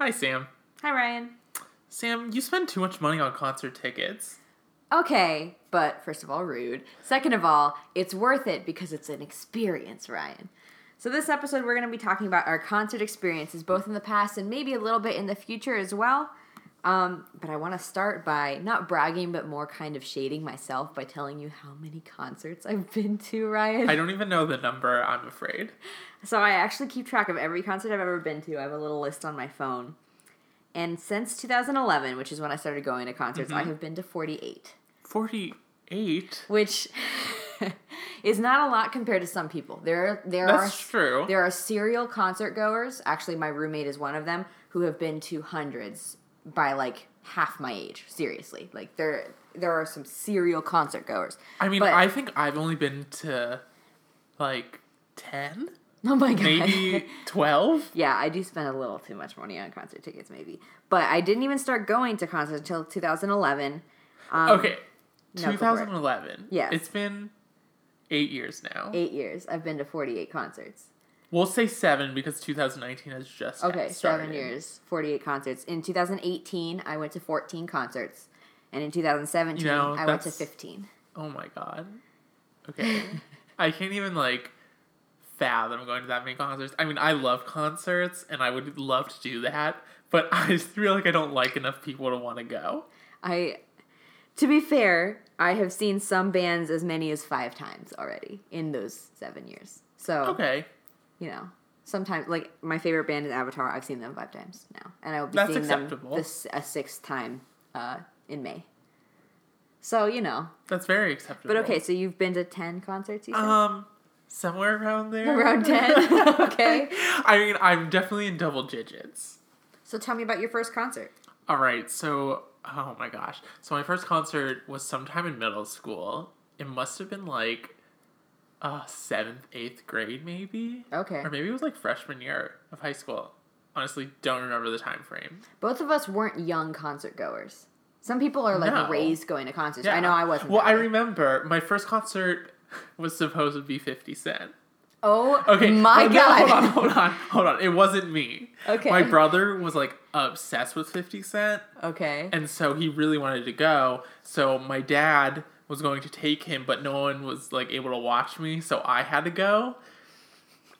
Hi, Sam. Hi, Ryan. Sam, you spend too much money on concert tickets. Okay, but first of all, rude. Second of all, it's worth it because it's an experience, Ryan. So, this episode, we're going to be talking about our concert experiences, both in the past and maybe a little bit in the future as well. Um, but I want to start by not bragging, but more kind of shading myself by telling you how many concerts I've been to, Ryan. I don't even know the number, I'm afraid. So I actually keep track of every concert I've ever been to. I have a little list on my phone. And since 2011, which is when I started going to concerts, I have been to 48, 48? which is not a lot compared to some people. There there That's are true. there are serial concert goers. Actually, my roommate is one of them who have been to hundreds by like half my age. Seriously. Like there there are some serial concert goers. I mean, But- I think I've only been to like 10? Oh my god. Maybe 12? Yeah, I do spend a little too much money on concert tickets, maybe. But I didn't even start going to concerts until 2011. Um, okay. no, go 2011. Yes. It's been eight years now. Eight years. I've been to 48 concerts. We'll say seven because 2019 has just Okay, seven years, 48 concerts. In 2018, I went to 14 concerts. And in 2017, You know, I went to 15. Oh my god. Okay. I can't even like fathom going to that many concerts. I mean, I love concerts and I would love to do that, but I just feel like I don't like enough people to want to go. I, to be fair, I have seen some bands as many as five times already in those seven years. So, Okay. You know, sometimes like my favorite band is Avatar. I've seen them five times now, and I will be That's seeing acceptable. them this a sixth time uh, in May. So you know, That's very acceptable. but okay. So you've been to ten concerts, you said Um somewhere around there. around ten. okay. I mean, I'm definitely in double digits. So tell me about your first concert. All right, so oh my gosh. So my first concert was sometime in middle school. It must have been like uh seventh, eighth grade, maybe. Okay. Or maybe it was like freshman year of high school. Honestly, don't remember the time frame. Both of us weren't young concert goers. Some people are like No. raised going to concerts. I know I wasn't. Well, I way. remember my first concert was supposed to be Fifty Cent. Oh Okay, my no, god. hold on, hold on, hold on. It wasn't me. Okay. My brother was like obsessed with Fifty Cent, Okay. and so he really wanted to go. So my dad was going to take him, but no one was like able to watch me, so I had to go.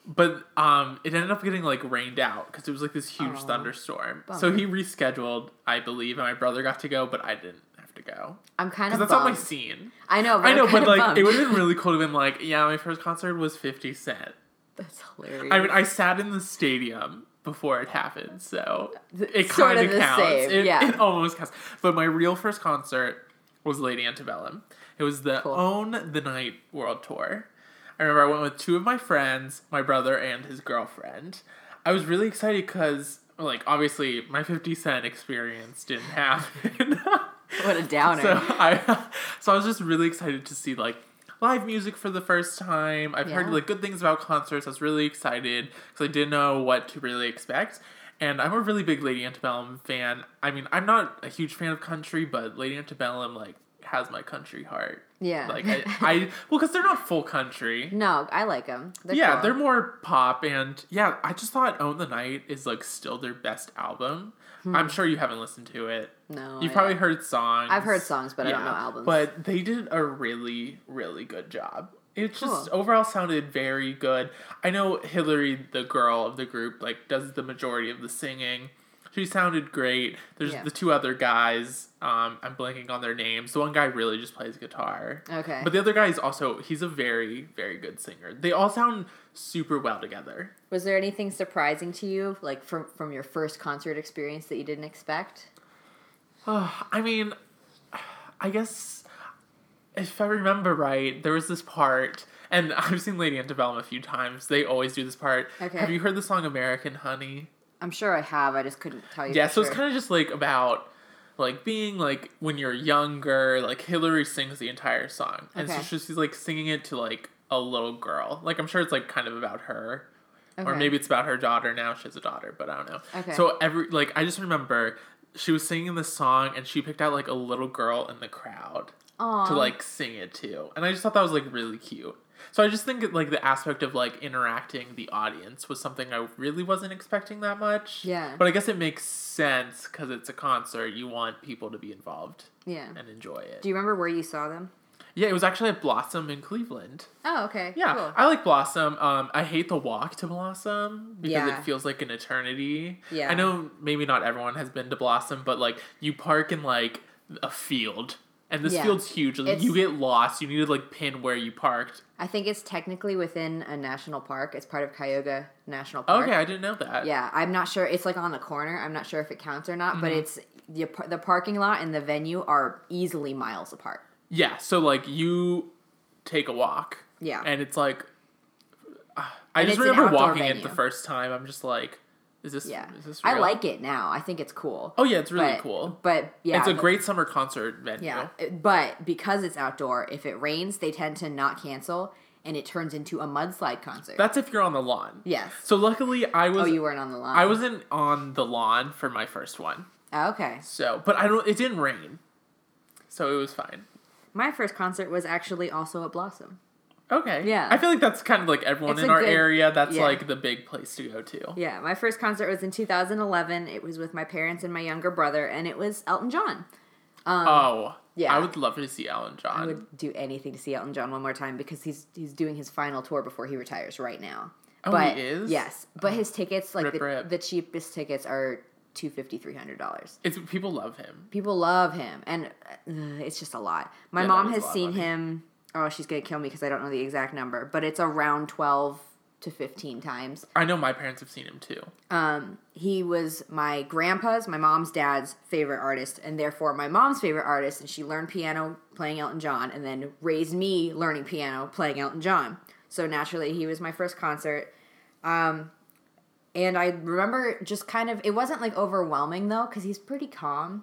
But um, it ended up getting like rained out because it was like this huge Aw, thunderstorm. So he rescheduled, I believe, and my brother got to go, but I didn't have to go I'm kind of because of. that's not my bummed. scene. I know. But I I'm know, kind but of like bummed. it would have been really cool to have been like, yeah, my first concert was Fifty Cent. That's hilarious. I mean, I sat in the stadium before it happened, so it Sort kind of of the counts. same, It, yeah. it almost counts. But my real first concert was Lady Antebellum. It was the Cool. Own the Night World Tour. I remember I went with two of my friends, my brother and his girlfriend. I was really excited because, like, obviously my Fifty Cent experience didn't happen. what a downer. So I, so I was just really excited to see like live music for the first time. I've heard like good things about concerts. I was really excited because I didn't know what to really expect. And I'm a really big Lady Antebellum fan. I mean, I'm not a huge fan of country, but Lady Antebellum like has my country heart. yeah. Like I, I well, because they're not full country. no, I like them. They're yeah, cool. they're more pop, and yeah, I just thought "Own the Night" is like still their best album. Hmm. I'm sure you haven't listened to it. no. You've I- probably heard songs. I've heard songs, but I don't know albums. But they did a really, really good job. It just Cool. overall sounded very good. I know Hillary, the girl of the group, like does the majority of the singing. She sounded great. There's Yeah. the two other guys. Um, I'm blanking on their names. The one guy really just plays guitar. Okay. But the other guy is also he's a very, very good singer. They all sound super well together. Was there anything surprising to you, like from from your first concert experience that you didn't expect? I mean, I guess if I remember right, there was this part, and I've seen Lady Antebellum a few times. They always do this part. Okay. Have you heard the song "American Honey"? I'm sure I have. I just couldn't tell you. Yeah. So it's kind of just like about like being like when you're younger. Like Hillary sings the entire song, and Okay. so she's like singing it to like a little girl. Like I'm sure it's like kind of about her. Or maybe it's about her daughter now. She has a daughter, but I don't know. Okay. So every like I just remember she was singing this song and she picked out like a little girl in the crowd Aw. to like sing it to. And I just thought that was like really cute. So I just think like the aspect of like interacting the audience was something I really wasn't expecting that much. Yeah. But I guess it makes sense because it's a concert. You want people to be involved Yeah. and enjoy it. Do you remember where you saw them? yeah, it was actually at Blossom in Cleveland. Oh, okay. Yeah, Cool. I like Blossom. Um, I hate the walk to Blossom because Yeah. it feels like an eternity. Yeah. I know maybe not everyone has been to Blossom, but like you park in like a field, and this Yeah. field's huge. Like, you get lost. You need to like pin where you parked. I think it's technically within a national park. It's part of Cuyahoga National Park. Okay, I didn't know that. Yeah, I'm not sure. It's like on the corner. I'm not sure if it counts or not, but Mm-hmm. it's the the parking lot and the venue are easily miles apart. Yeah. So like you take a walk. Yeah. And it's like, I And just remember walking it the first time. I'm just like, is this? Yeah, Is this? I like it now. I think it's cool. Oh yeah, it's really but, cool. But yeah, it's a the- great summer concert venue. Yeah, but because it's outdoor, if it rains, they tend to not cancel, and it turns into a mudslide concert. That's if you're on the lawn. yes. So luckily, I oh, was Oh, you weren't on the lawn. I wasn't on the lawn for my first one. Oh, okay. So, but I don't. It didn't rain, so it was fine. My first concert was actually also at Blossom. Okay. Yeah. I feel like that's kind of like everyone It's in our good- area. That's yeah. like the big place to go to. Yeah, my first concert was in 2011. It was with my parents and my younger brother, and it was Elton John. oh. yeah. I would love to see Elton John. I would do anything to see Elton John one more time because he's he's doing his final tour before he retires right now. Oh, but, he is? Yes, but his tickets, like Rip, the, rip. the cheapest tickets, are two fifty, three hundred dollars. It's people love him. People love him, and uh, it's just a lot. My Yeah, mom has seen him. Oh, she's gonna kill me because I don't know the exact number, but it's around twelve to fifteen times. I know my parents have seen him too. Um, he was my grandpa's, my mom's dad's favorite artist, and therefore my mom's favorite artist. And she learned piano playing Elton John, and then raised me learning piano playing Elton John. So naturally, he was my first concert. Um, and I remember just kind of, it wasn't like overwhelming though, because he's pretty calm.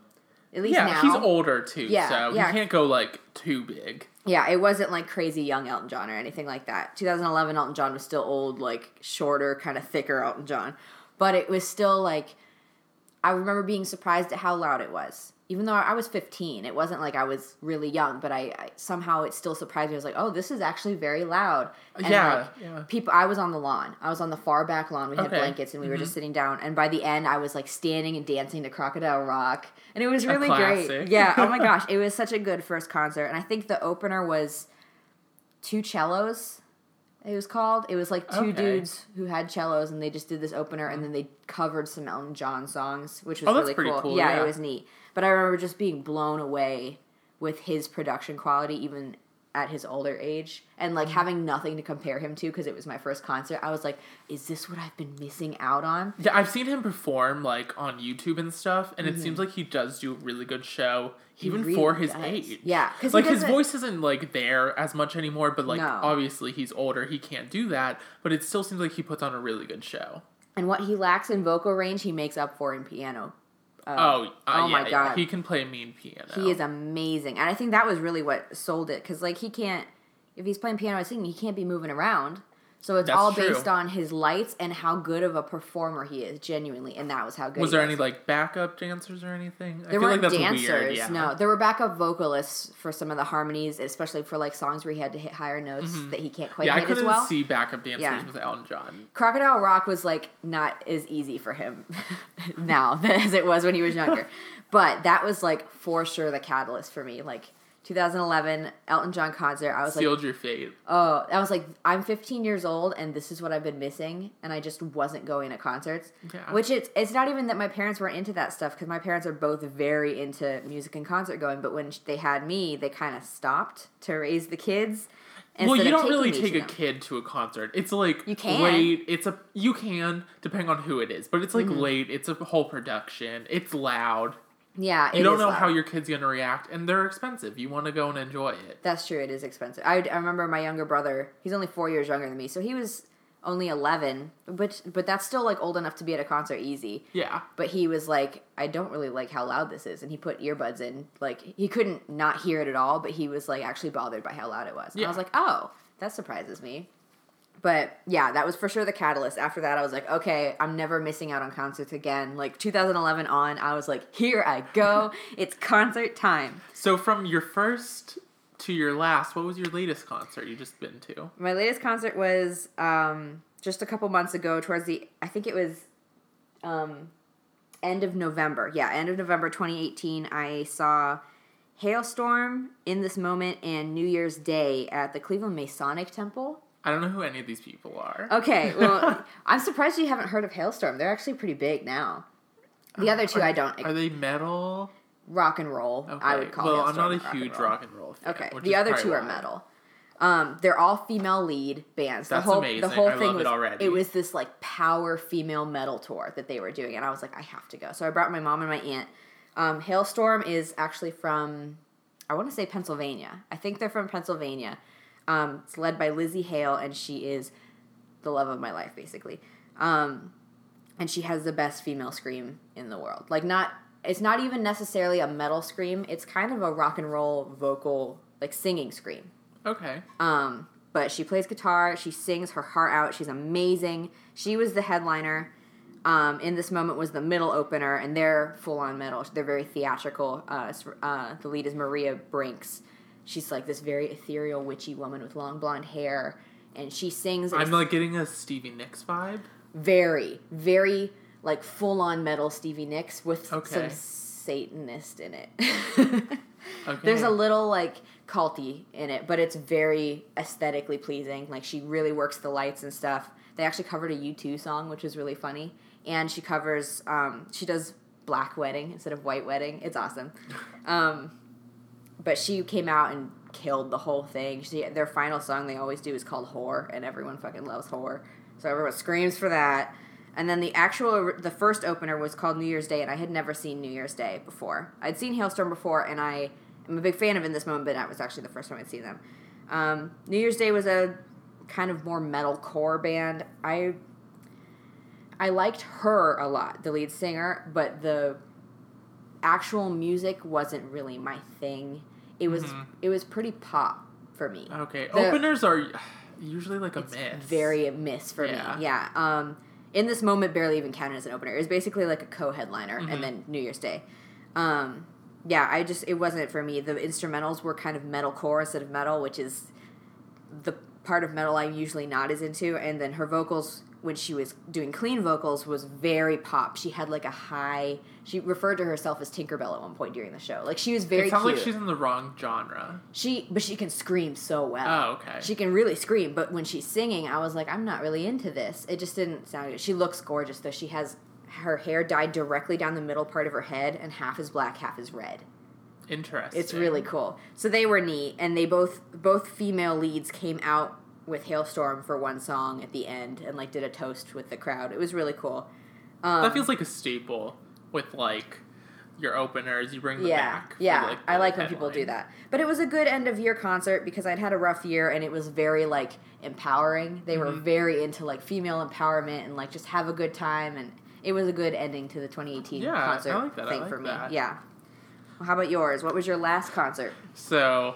At least Yeah, now. he's older too, Yeah, so yeah. he can't go like too big. Yeah, it wasn't like crazy young Elton John or anything like that. 2011 Elton John was still old, like shorter, kind of thicker Elton John. But it was still like I remember being surprised at how loud it was. Even though I was 15, it wasn't like I was really young, but I, I somehow it still surprised me. I was like, "Oh, this is actually very loud." And Yeah, like, yeah. people. I was on the lawn. I was on the far back lawn. We had Okay. Mm-hmm. blankets, and we were just sitting down. And by the end, I was like standing and dancing to Crocodile Rock, and it was really great. Yeah. Oh my gosh, it was such a good first concert. And I think the opener was two cellos. It was called. It was like two Okay. dudes who had cellos, and they just did this opener, and then they covered some Elton John songs, which was Oh, really pretty cool. cool, Yeah, yeah. it was neat. But I remember just being blown away with his production quality, even at his older age, and Mm-hmm. like having nothing to compare him to because it was my first concert. I was like, "Is this what I've been missing out on?" Yeah, I've seen him perform like on YouTube and stuff, and Mm-hmm. it seems like he does do a really good show, even really for his does. age. Yeah, 'cause he like his voice isn't like there as much anymore, but like No. obviously he's older, he can't do that. But it still seems like he puts on a really good show. And what he lacks in vocal range, he makes up for in piano. Oh, uh, oh my yeah, yeah, God. he can play mean piano. He is amazing, and I think that was really what sold it because like he can't if he's playing piano and singing, he can't be moving around. So it's That's all true. based on his lights and how good of a performer he is, genuinely, and that was how good. Was he there any like backup dancers or anything? I There feel weren't like that's dancers. weird. Yeah. No, there were backup vocalists for some of the harmonies, especially for like songs where he had to hit higher notes that he can't quite Mm-hmm. Yeah, I hit as couldn't well. see backup dancers Yeah. with Elton John. Crocodile Rock was like not as easy for him now as it was when he was younger. but that was like for sure the catalyst for me. Like 2011 Elton John concert. I was like, Sealed your fate. oh, I was like, I'm 15 years old and this is what I've been missing, and I just wasn't going to concerts. Yeah. Which it's it's not even that my parents weren't into that stuff because my parents are both very into music and concert going. But when they had me, they kind of stopped to raise the kids. Well, you don't really take a them. kid to a concert. It's like You can. wait. It's a you can depending on who it is, but it's like Mm-hmm. late. It's a whole production. It's loud. Yeah, You don't know loud. how your kid's gonna react, and they're expensive. You want to go and enjoy it. That's true. It is expensive. I, I remember my younger brother. He's only four years younger than me, so he was only eleven. But but that's still like old enough to be at a concert easy. Yeah. But he was like, I don't really like how loud this is, and he put earbuds in. Like he couldn't not hear it at all, but he was like actually bothered by how loud it was. And I was like, oh, that surprises me. But yeah, that was for sure the catalyst. After that, I was like, okay, I'm never missing out on concerts again. Like 2011 on, I was like, here I go. it's concert time. So from your first to your last, what was your latest concert you just been to? My latest concert was um, just a couple months ago, towards the I think it was um, end of November. Yeah, end of November 2018. I saw Halestorm in this moment and New Year's Day at the Cleveland Masonic Temple. I don't know who any of these people are. Okay, well, I'm surprised you haven't heard of Halestorm. They're actually pretty big now. The other two are, I don't. Are they metal? Rock and roll, Okay. I would call. It. Well, I'm not a rock huge roll. rock and roll fan. Okay, the other two are metal. Um, they're all female lead bands. The That's whole, amazing. The whole I thing love it was already. it was this like power female metal tour that they were doing, and I was like, I have to go. So I brought my mom and my aunt. Um, Halestorm is actually from, I want to say Pennsylvania. I think they're from Pennsylvania. Um, it's led by Lzzy Hale, and she is the love of my life, basically. Um, and she has the best female scream in the world. Like not it's not even necessarily a metal scream. It's kind of a rock and roll vocal like singing scream. Okay. Um but she plays guitar, she sings her heart out. She's amazing. She was the headliner. Um, in this moment was the middle opener, and they're full on metal. They're very theatrical. Uh, uh, the lead is Maria Brinks. She's like this very ethereal, witchy woman with long blonde hair, and she sings. I'm like getting a Stevie Nicks vibe. very, very like full on metal Stevie Nicks with Okay. some Satanist in it. Okay. There's a little like culty in it, but it's very aesthetically pleasing. Like she really works the lights and stuff. They actually covered a U2 song, which was really funny. And she covers, um, she does Black Wedding instead of White Wedding. It's awesome. Um, but she came out and killed the whole thing. She, their final song they always do is called "Whore," and everyone fucking loves "Whore," so everyone screams for that. And then the actual, the first opener was called New Year's Day, and I had never seen New Year's Day before. I'd seen Halestorm before, and I am a big fan of In This Moment, but that was actually the first time I'd seen them. Um, New Year's Day was a kind of more metalcore band. I I liked her a lot, the lead singer, but the actual music wasn't really my thing. It was Mhm. it was pretty pop for me. Okay. The- Openers are usually like a miss. very a miss for Yeah. me. Yeah. Um, in this moment, barely even counted as an opener. It was basically like a co-headliner, Mhm. and then New Year's Day. Um, yeah, I just it wasn't for me. The instrumentals were kind of metalcore instead of metal, which is the part of metal I'm usually not as into. And then her vocals, when she was doing clean vocals, was very pop. She had like a high. She referred to herself as Tinkerbell at one point during the show. Like she was very It sounds cute. like she's in the wrong genre. she, but she can scream so well. Oh, okay. She can really scream, but when she's singing, I was like, I'm not really into this. It just didn't sound good. She looks gorgeous though. She has her hair dyed directly down the middle part of her head, and half is black, half is red. Interesting. It's really cool. So they were neat, and they both both female leads came out with Halestorm for one song at the end, and like did a toast with the crowd. It was really cool. Um, That feels like a staple with like your openers. You bring them yeah, back. for, yeah. I like when people do that. But it was a good end of year concert because I'd had a rough year and it was very like empowering. They were Mhm. very into like female empowerment and like just have a good time and it was a good ending to the 2018 Yeah, I concert like that. I thing like for me. that. Yeah. Well, how about yours? What was your last concert? So,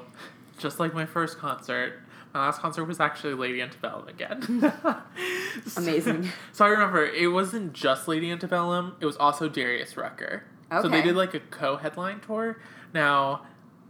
just like my first concert, my last concert was actually Lady Antebellum again. Amazing. So I remember it wasn't just Lady Antebellum; it was also Darius Rucker. Okay. So they did like a co-headline tour. Now,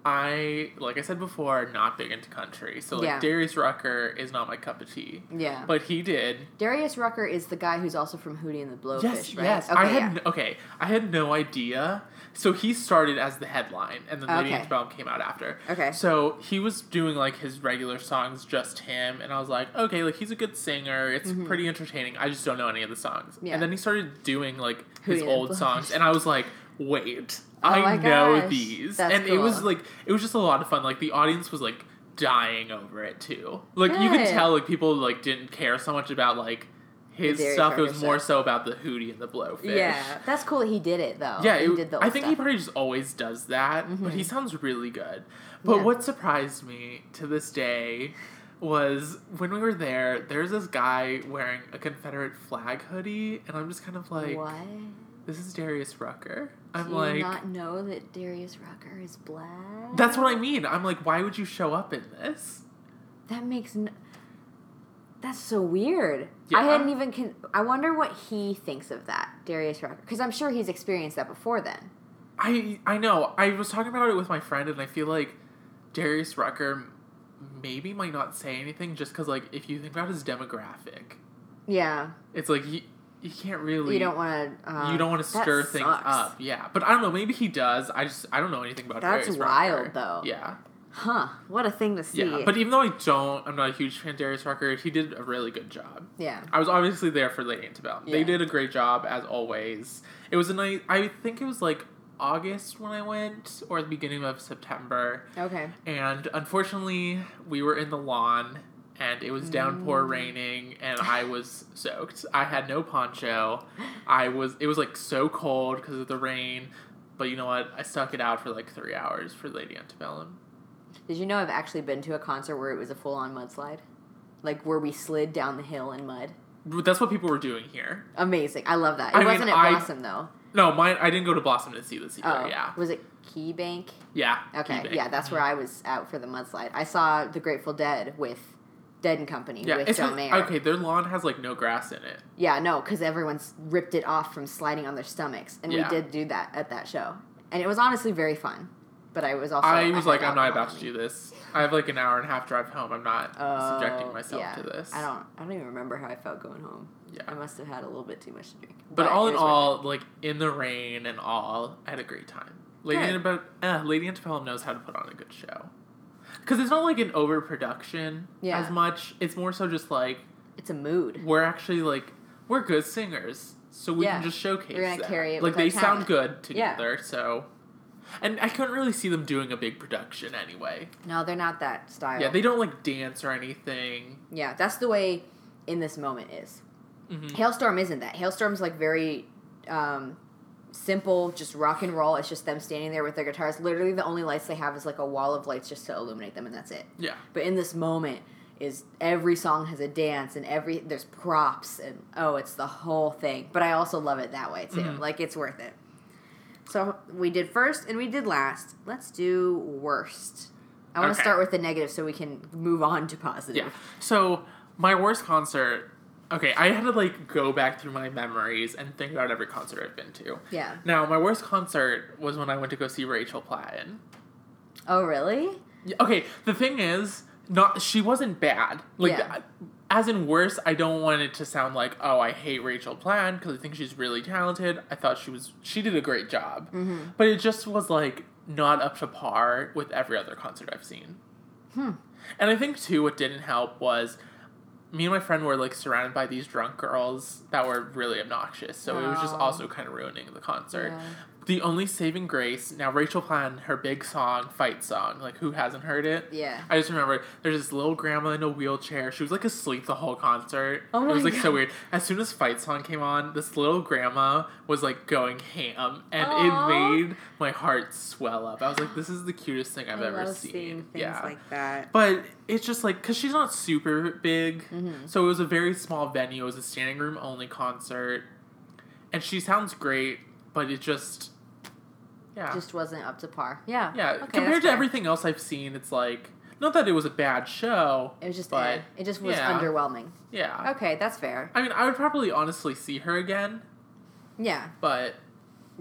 I like I said before, not big into country, so like Yeah. Darius Rucker is not my cup of tea. Yeah. But he did. Darius Rucker is the guy who's also from Hootie and the Blowfish, Yes, right? yes. Okay, I had yeah. n- okay. I had no idea. So he started as the headline, and then Lady Okay. Antebellum came out after. Okay. So he was doing like his regular songs, just him, and I was like, okay, like he's a good singer. It's pretty entertaining. I just don't know any of the songs. Mm-hmm. Yeah. And then he started doing like his old songs, and I was like, wait, Oh I know gosh. these, That's and it was like it was just a lot of fun. Like the audience was like dying over it too. Like you could tell like people like didn't care so much about like his stuff. It was more stuff. so about the Hootie and the Blowfish. Yeah, that's cool. that He did it though. Yeah, he did the I think stuff. he probably just always does that, but he mm-hmm. sounds really good. But Yeah. what surprised me to this day was when we were there, there's this guy wearing a Confederate flag hoodie, and I'm just kind of like, what? This is Darius Rucker. I'm Do like, you not know that Darius Rucker is black? that's what I mean. I'm like, why would you show up in this? That makes no. That's so weird. Yeah. I hadn't even. Con- I wonder what he thinks of that, Darius Rucker, because I'm sure he's experienced that before. Then. I I know. I was talking about it with my friend, and I feel like Darius Rucker maybe might not say anything just because, like, if you think about his demographic, Yeah. it's like you, you can't really. You don't want to. Uh, you don't want to stir things sucks. up, yeah. But I don't know. Maybe he does. I just I don't know anything about. That's Darius wild, Rucker. though. Yeah, Huh. What a thing to see. yeah. But even though I don't, I'm not a huge fan of Darius Rucker. He did a really good job. yeah. I was obviously there for Lady Antebellum. They did a great job as always. It was a night. I think it was like August when I went, or the beginning of September. Okay. And unfortunately, we were in the lawn, and it was downpour Mm. raining, and I was soaked. I had no poncho. I was. It was like so cold because of the rain. But you know what? I stuck it out for like three hours for Lady Antebellum. Did you know I've actually been to a concert where it was a full on mudslide? Like where we slid down the hill in mud. That's what people were doing here. Amazing. I love that. It I wasn't at I- Blossom though. No, mine. I didn't go to Blossom to see this either. Oh. Yeah, Was it Key Bank? yeah. Okay. Key Yeah, that's where I was out for the mudslide. I saw the Grateful Dead with Dead and Company Yeah, with John Mayer. okay. Their lawn has like no grass in it. Yeah, no, because everyone's ripped it off from sliding on their stomachs, and Yeah. we did do that at that show, and it was honestly very fun. But I was also I was like, I'm not about to do this. I have like an hour and a half drive home. I'm not Oh, subjecting myself yeah. to this. I don't. I don't even remember how I felt going home. Yeah. I must have had a little bit too much to drink. But, all in all, like in the rain and all, I had a great time. Lady Good. Antebellum, uh, Lady Antebellum knows how to put on a good show. Because it's not like an overproduction Yeah. as much. It's more so just like it's a mood. we're actually like we're good singers, so we Yeah. can just showcase. We're gonna that. carry it Like they sound good Yeah. together, so. And I couldn't really see them doing a big production anyway. No, they're not that style. Yeah, they don't like dance or anything. Yeah, that's the way in this moment is. Mhm. Halestorm isn't that. Halestorm's like very um, simple, just rock and roll. It's just them standing there with their guitars. Literally, the only lights they have is like a wall of lights just to illuminate them, and that's it. Yeah. But in this moment, is every song has a dance and every there's props and oh, it's the whole thing. But I also love it that way too. Mhm. Like it's worth it. So we did first and we did last. Let's do worst. I want to Okay. start with the negative so we can move on to positive. Yeah. So my worst concert. Okay, I had to like go back through my memories and think about every concert I've been to. Yeah. Now, my worst concert was when I went to go see Rachel Platten. Oh really? Okay, the thing is, not she wasn't bad. Like, Yeah. as in worse, I don't want it to sound like, oh, I hate Rachel Platten because I think she's really talented. I thought she was she did a great job, Mm-hmm. but it just was like not up to par with every other concert I've seen. Hmm. And I think too, what didn't help was me and my friend were like surrounded by these drunk girls that were really obnoxious. So it was just also kind of ruining the concert. Yeah. The only saving grace now, Rachel Platten her big song, fight song. Like who hasn't heard it? Yeah. I just remember there's this little grandma in a wheelchair. She was like asleep the whole concert. Oh my it was like so weird. As soon as fight song came on, this little grandma was like going ham, and Aw. it made my heart swell up. I was like, this is the cutest thing I've I ever seen. seeing things yeah. like that. But it's just like because she's not super big, Mm-hmm. so it was a very small venue. It was a standing room only concert, and she sounds great, but it just, yeah, Just wasn't up to par. Yeah. yeah. Okay, compared that's to fair. everything else I've seen, it's like not that it was a bad show. It was just but eh. it just was yeah. underwhelming. Yeah, Okay, that's fair. I mean, I would probably honestly see her again, Yeah. but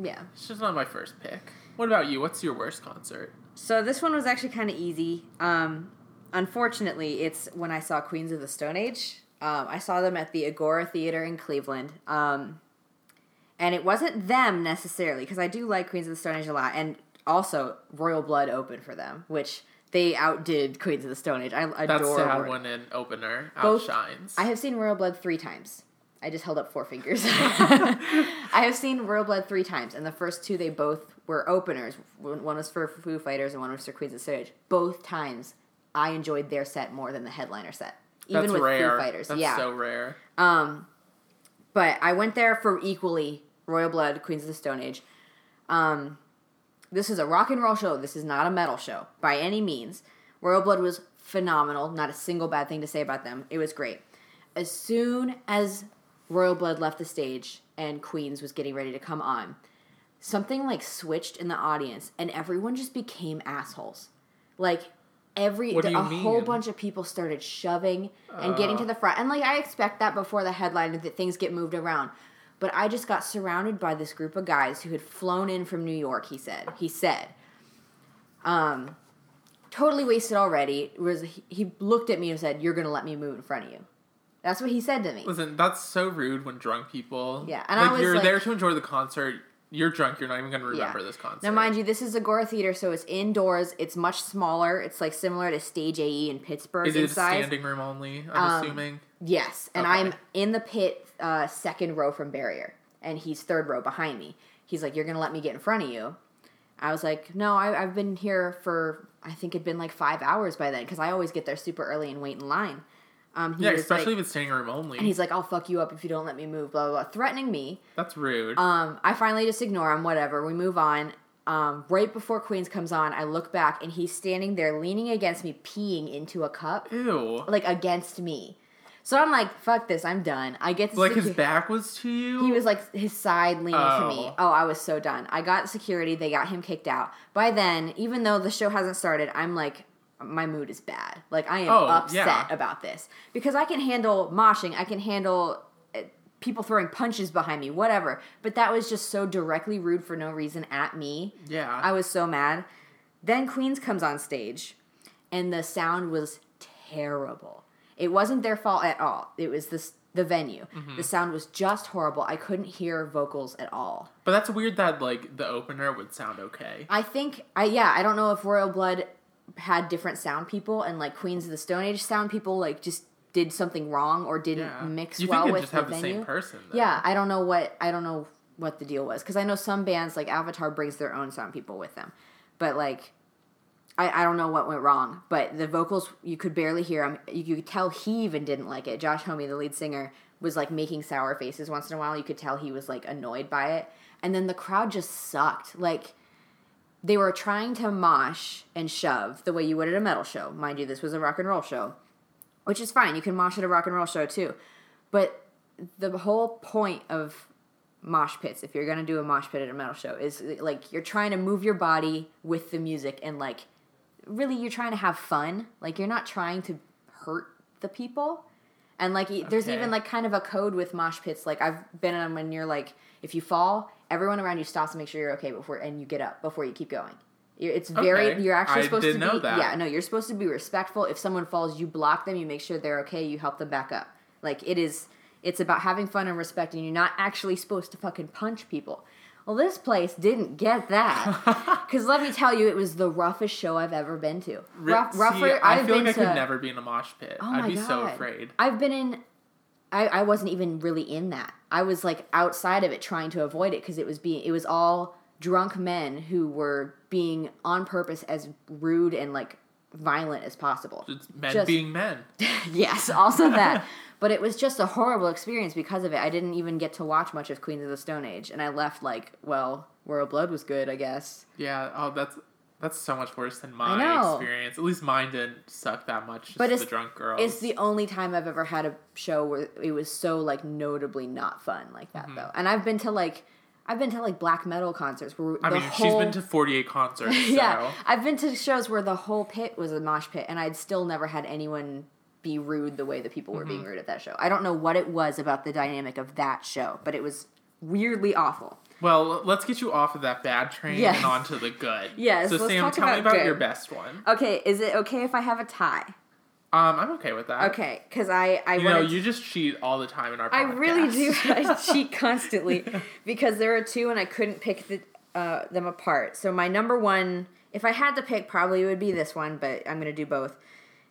Yeah. it's just not my first pick. What about you? What's your worst concert? So this one was actually kind of easy. Um, unfortunately, it's when I saw Queens of the Stone Age. Um, I saw them at the Agora Theater in Cleveland. Um, and it wasn't them necessarily, because I do like Queens of the Stone Age a lot. And also, Royal Blood opened for them, which they outdid Queens of the Stone Age. I adore That's sad Roy- when an opener Both- outshines. I have seen Royal Blood three times. I just held up four fingers. I have seen Royal Blood three times, and the first two they both were openers. One one was for Foo Fighters, and one was for Queens of the Stone Age. Both times, I enjoyed their set more than the headliner set, even That's with rare. Foo Fighters. That's yeah, so rare. um, but I went there for equally Royal Blood, Queens of the Stone Age. Um, this is a rock and roll show. This is not a metal show by any means. Royal Blood was phenomenal. Not a single bad thing to say about them. It was great. As soon as Royal Blood left the stage and Queens was getting ready to come on, something like switched in the audience and everyone just became assholes. Like every What do you a whole bunch of people started shoving and getting to Uh. the front. And like I expect that before the headliner that things get moved around. But I just got surrounded by this group of guys who had flown in from New York, he said. He said. Um totally wasted already. Was he, looked at me and said, "You're gonna let me move in front of you." That's what he said to me. Listen, that's so rude when drunk people. Yeah, and I like was you're like- there to enjoy the concert. You're drunk. You're not even gonna remember Yeah. this concert. Now, mind you, this is Agora Theater, so it's indoors. It's much smaller. It's like similar to Stage AE in Pittsburgh Is it in a size. standing room only? I'm Um, assuming. Yes, and Okay. I'm in the pit, uh, second row from barrier, and he's third row behind me. He's like, "You're gonna let me get in front of you?" I was like, "No, I, I've been here for I think it'd been like five hours by then because I always get there super early and wait in line." Um, he Yeah, especially like, if it's standing room only. and he's like, "I'll fuck you up if you don't let me move," blah blah, blah threatening me. that's rude. Um, I finally just ignore him. Whatever. We move on. Um, right before Queens comes on, I look back and he's standing there leaning against me, peeing into a cup, Ew. like against me. So I'm like, "Fuck this! I'm done." I get the Like his back was to you. He was like his side leaning to me. Oh. Oh, I was so done. I got security. They got him kicked out. By then, even though the show hasn't started, I'm like, my mood is bad. Like I am Oh, upset yeah. about this because I can handle moshing. I can handle uh, people throwing punches behind me, whatever. But that was just so directly rude for no reason at me. Yeah. I was so mad. Then Queens comes on stage, and the sound was terrible. It wasn't their fault at all. It was this the venue. Mm-hmm. The sound was just horrible. I couldn't hear vocals at all. but that's weird that like the opener would sound okay. I think I yeah, I don't know if Royal Blood had different sound people and like Queens of the Stone Age sound people like just did something wrong or didn't Yeah. mix you well think with just the have the venue. same person. Though. Yeah, I don't know what I don't know what the deal was because I know some bands like Avatar brings their own sound people with them, but like I, I don't know what went wrong. But the vocals you could barely hear them. You could tell he even didn't like it. Josh Homme, the lead singer, was like making sour faces once in a while. You could tell he was like annoyed by it, and then the crowd just sucked. Like they were trying to mosh and shove the way you would at a metal show. Mind you, this was a rock and roll show, which is fine. You can mosh at a rock and roll show too. But the whole point of mosh pits, if you're gonna do a mosh pit at a metal show, is like you're trying to move your body with the music and like really you're trying to have fun. Like you're not trying to hurt the people. And like e- there's even like kind of a code with mosh pits. Like I've been in them when you're like, if you fall, everyone around you stops to make sure you're okay before, and you get up before you keep going. It's very. Okay. You're actually I supposed to be. Yeah, no, you're supposed to be respectful. If someone falls, you block them. You make sure they're okay. You help them back up. Like it is. It's about having fun and respect, and you're not actually supposed to fucking punch people. Well, this place didn't get that. Because let me tell you, it was the roughest show I've ever been to. Rough, see, rougher. I I've feel been like I to, could never be in a mosh pit. Oh I'd my be so afraid. I've been in. I, I wasn't even really in that. I was like outside of it, trying to avoid it because it was being. It was all drunk men who were being on purpose as rude and like violent as possible. It's men Just- being men. yes, also that. But it was just a horrible experience because of it. I didn't even get to watch much of Queens of the Stone Age, and I left like, well, Royal Blood was good, I guess. Yeah. Oh, that's that's so much worse than my experience. At least mine didn't suck that much. Just But the it's- drunk girls. It's the only time I've ever had a show where it was so like notably not fun like Mm-hmm. that though. And I've been to like I've been to like black metal concerts where I the mean, whole she's been to 48 concerts. So. yeah. I've been to shows where the whole pit was a mosh pit, and I'd still never had anyone be rude the way the people were Mm-hmm. being rude at that show. I don't know what it was about the dynamic of that show, but it was weirdly awful. Well, let's get you off of that bad train Yes. and onto the good. Yes, So let's Sam, talk tell me about about your best one. Okay, is it okay if I have a tie? Um, I'm okay with that. Okay, because I I You know, you just cheat all the time in our. I really do. I cheat constantly because there are two and I couldn't pick the, uh, them apart. So my number one, if I had to pick, probably would be this one, but I'm gonna do both.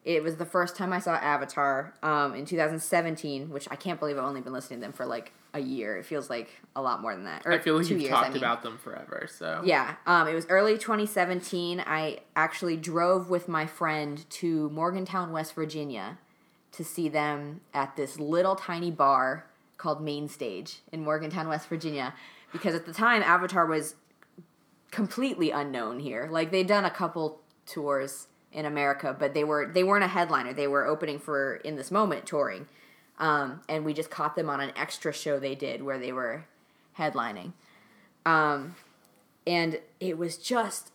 It was the first time I saw Avatar um, in 2017, which I can't believe I've only been listening to them for like a year. It feels like a lot more than that. Or I feel like you've years, talked I mean. about them forever. So Yeah, um, it was early 2017. I actually drove with my friend to Morgantown, West Virginia, to see them at this little tiny bar called Main Stage in Morgantown, West Virginia, because at the time Avatar was completely unknown here. Like they'd done a couple tours in America, but they were they weren't a headliner. They were opening for In This Moment touring, um, and we just caught them on an extra show they did where they were headlining. Um, and it was just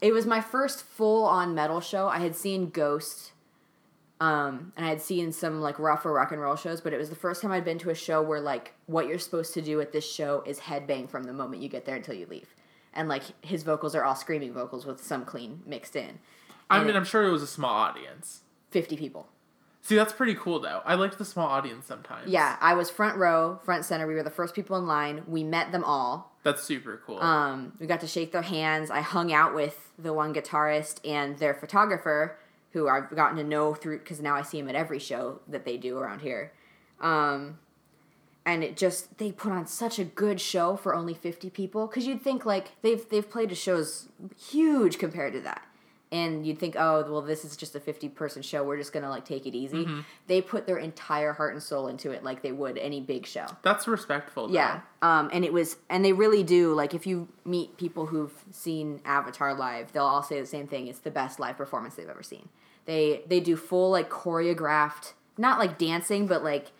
it was my first full on metal show i had seen ghost um, and i had seen some like rougher rock and roll shows but it was the first time i'd been to a show where like what you're supposed to do at this show is headbang from the moment you get there until you leave and like his vocals are all screaming vocals with some clean mixed in I mean, I'm sure it was a small audience. 50 people. See, that's pretty cool though. I liked the small audience sometimes. Yeah, I was front row, front center. We were the first people in line. We met them all. That's super cool. Um, we got to shake their hands. I hung out with the one guitarist and their photographer, who I've gotten to know through because now I see him at every show that they do around here. Um, and it just they put on such a good show for only fifty people. Because you'd think like they've they've played to shows huge compared to that, and you'd think, oh well, this is just a fifty person show. We're just gonna like take it easy. They put their entire heart and soul into it, like they would any big show. that's respectful. Though. Yeah. Um, and it was, and they really do. Like, if you meet people who've seen Avatar live, they'll all say the same thing. It's the best live performance they've ever seen. They they do full like choreographed, not like dancing, but like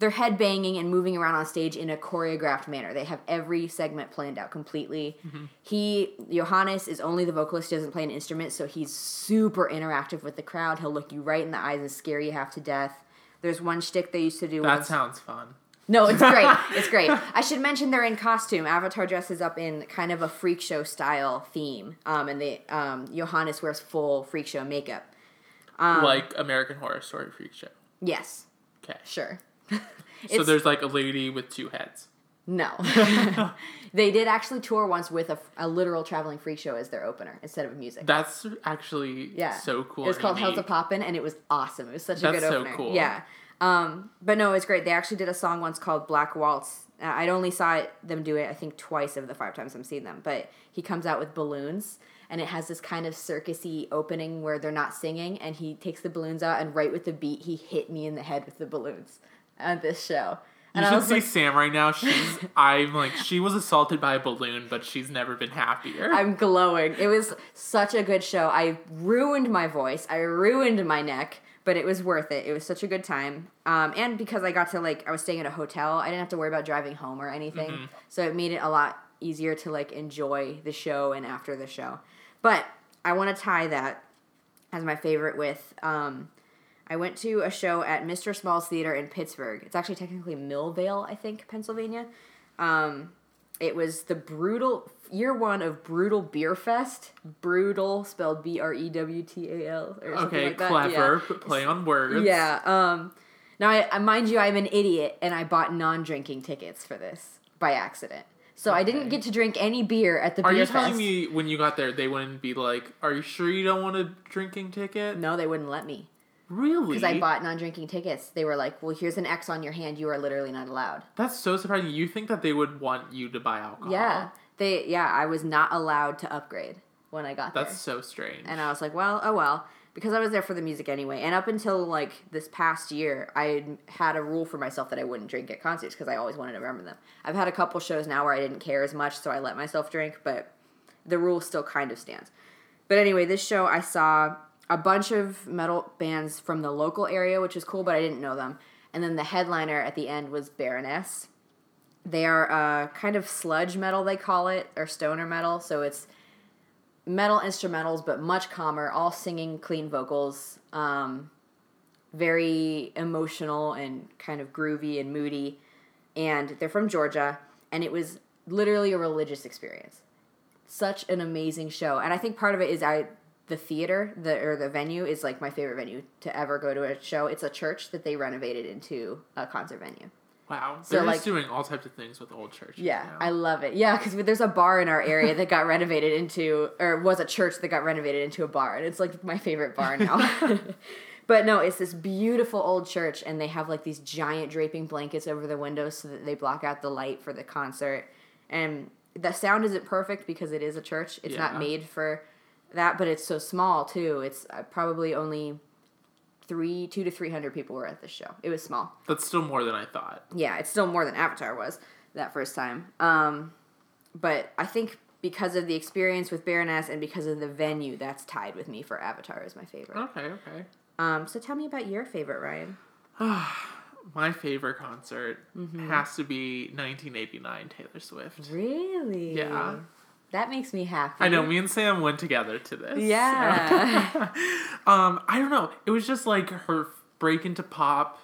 they're head banging and moving around on stage in a choreographed manner. They have every segment planned out completely. He Johannes is only the vocalist; he doesn't play an instrument, so he's super interactive with the crowd. He'll look you right in the eyes and scare you half to death. There's one shtick they used to do. That once- sounds fun. no, it's great. It's great. I should mention they're in costume. Avatar dresses up in kind of a freak show style theme, um, and they um, Johannes wears full freak show makeup. Um, like American Horror Story Freak Show. Yes, Okay. sure. So there's like a lady with two heads. No, they did actually tour once with a, a literal traveling freak show as their opener instead of music. That's actually yeah, so cool. It was called Hell's a. Poppin', and it was awesome. It was such a That's good so opener. cool. Yeah, um, but no, it's great. They actually did a song once called Black Waltz. Uh, I'd only saw it, them do it, I think, twice of the five times I've seen them. But he comes out with balloons, and it has this kind of circusy opening where they're not singing, and he takes the balloons out, and right with the beat, he hit me in the head with the balloons at this show. You And I should see like, Sam right now. She's I'm like she was assaulted by a balloon, but she's never been happier. I'm glowing. It was such a good show. I ruined my voice. I ruined my neck, but it was worth it. It was such a good time. Um, and because I got to like, I was staying at a hotel. I didn't have to worry about driving home or anything. So it made it a lot easier to like enjoy the show and after the show. But I want to tie that as my favorite with. Um, I went to a show at Mr. Small's Theater in Pittsburgh. It's actually technically Millvale, I think, Pennsylvania. Um, it was the brutal year one of Brewtal Beer Fest. Brutal spelled B R E W T A L or something okay, like that. clever. Yeah. Play on words. Yeah. Um, now, I, I mind you, I'm an idiot, and I bought non-drinking tickets for this by accident. So I didn't get to drink any beer at the Are beer you telling fest. me when you got there they wouldn't be like, "Are you sure you don't want a drinking ticket?" No, they wouldn't let me Really? because I bought non-drinking tickets. They were like, "Well, here's an X on your hand. You are literally not allowed." That's so surprising. You think that they would want you to buy alcohol? Yeah, they. Yeah, I was not allowed to upgrade when I got That's there, That's so strange. and I was like, "Well, oh well." Because I was there for the music anyway, and up until like this past year, I had a rule for myself that I wouldn't drink at concerts because I always wanted to remember them. I've had a couple shows now where I didn't care as much, so I let myself drink, but the rule still kind of stands. But anyway, this show I saw a bunch of metal bands from the local area, which is cool, but I didn't know them. And then the headliner at the end was Baroness. They are uh, kind of sludge metal, they call it, or stoner metal. So it's metal instrumentals, but much calmer, all singing clean vocals. Um, very emotional and kind of groovy and moody. And they're from Georgia, and it was literally a religious experience. Such an amazing show, and I think part of it is I the theater the or the venue is like my favorite venue to ever go to a show. It's a church that they renovated into a concert venue. wow. so, They're like- just doing all types of things with old churches. Yeah, now. I love it. Yeah, because there's a bar in our area that got renovated into, or was a church that got renovated into a bar, and it's like my favorite bar now. but no, it's this beautiful old church, and they have like these giant draping blankets over the windows so that they block out the light for the concert. And the sound isn't perfect because it is a church. It's not made for that, but it's so small too. It's uh, probably only three, two to three hundred people were at this show. It was small That's still more than I thought. yeah, it's still more than Avatar was that first time. Um, but I think because of the experience with Baroness and because of the venue, that's tied with me for Avatar as my favorite. Okay, okay. Um, so tell me about your favorite, Ryan. My favorite concert Mm-hmm. has to be 1989 Taylor Swift. Really? Yeah. That makes me happy. I know. Me and Sam went together to this. Yeah. um, I don't know. It was just like her break into pop,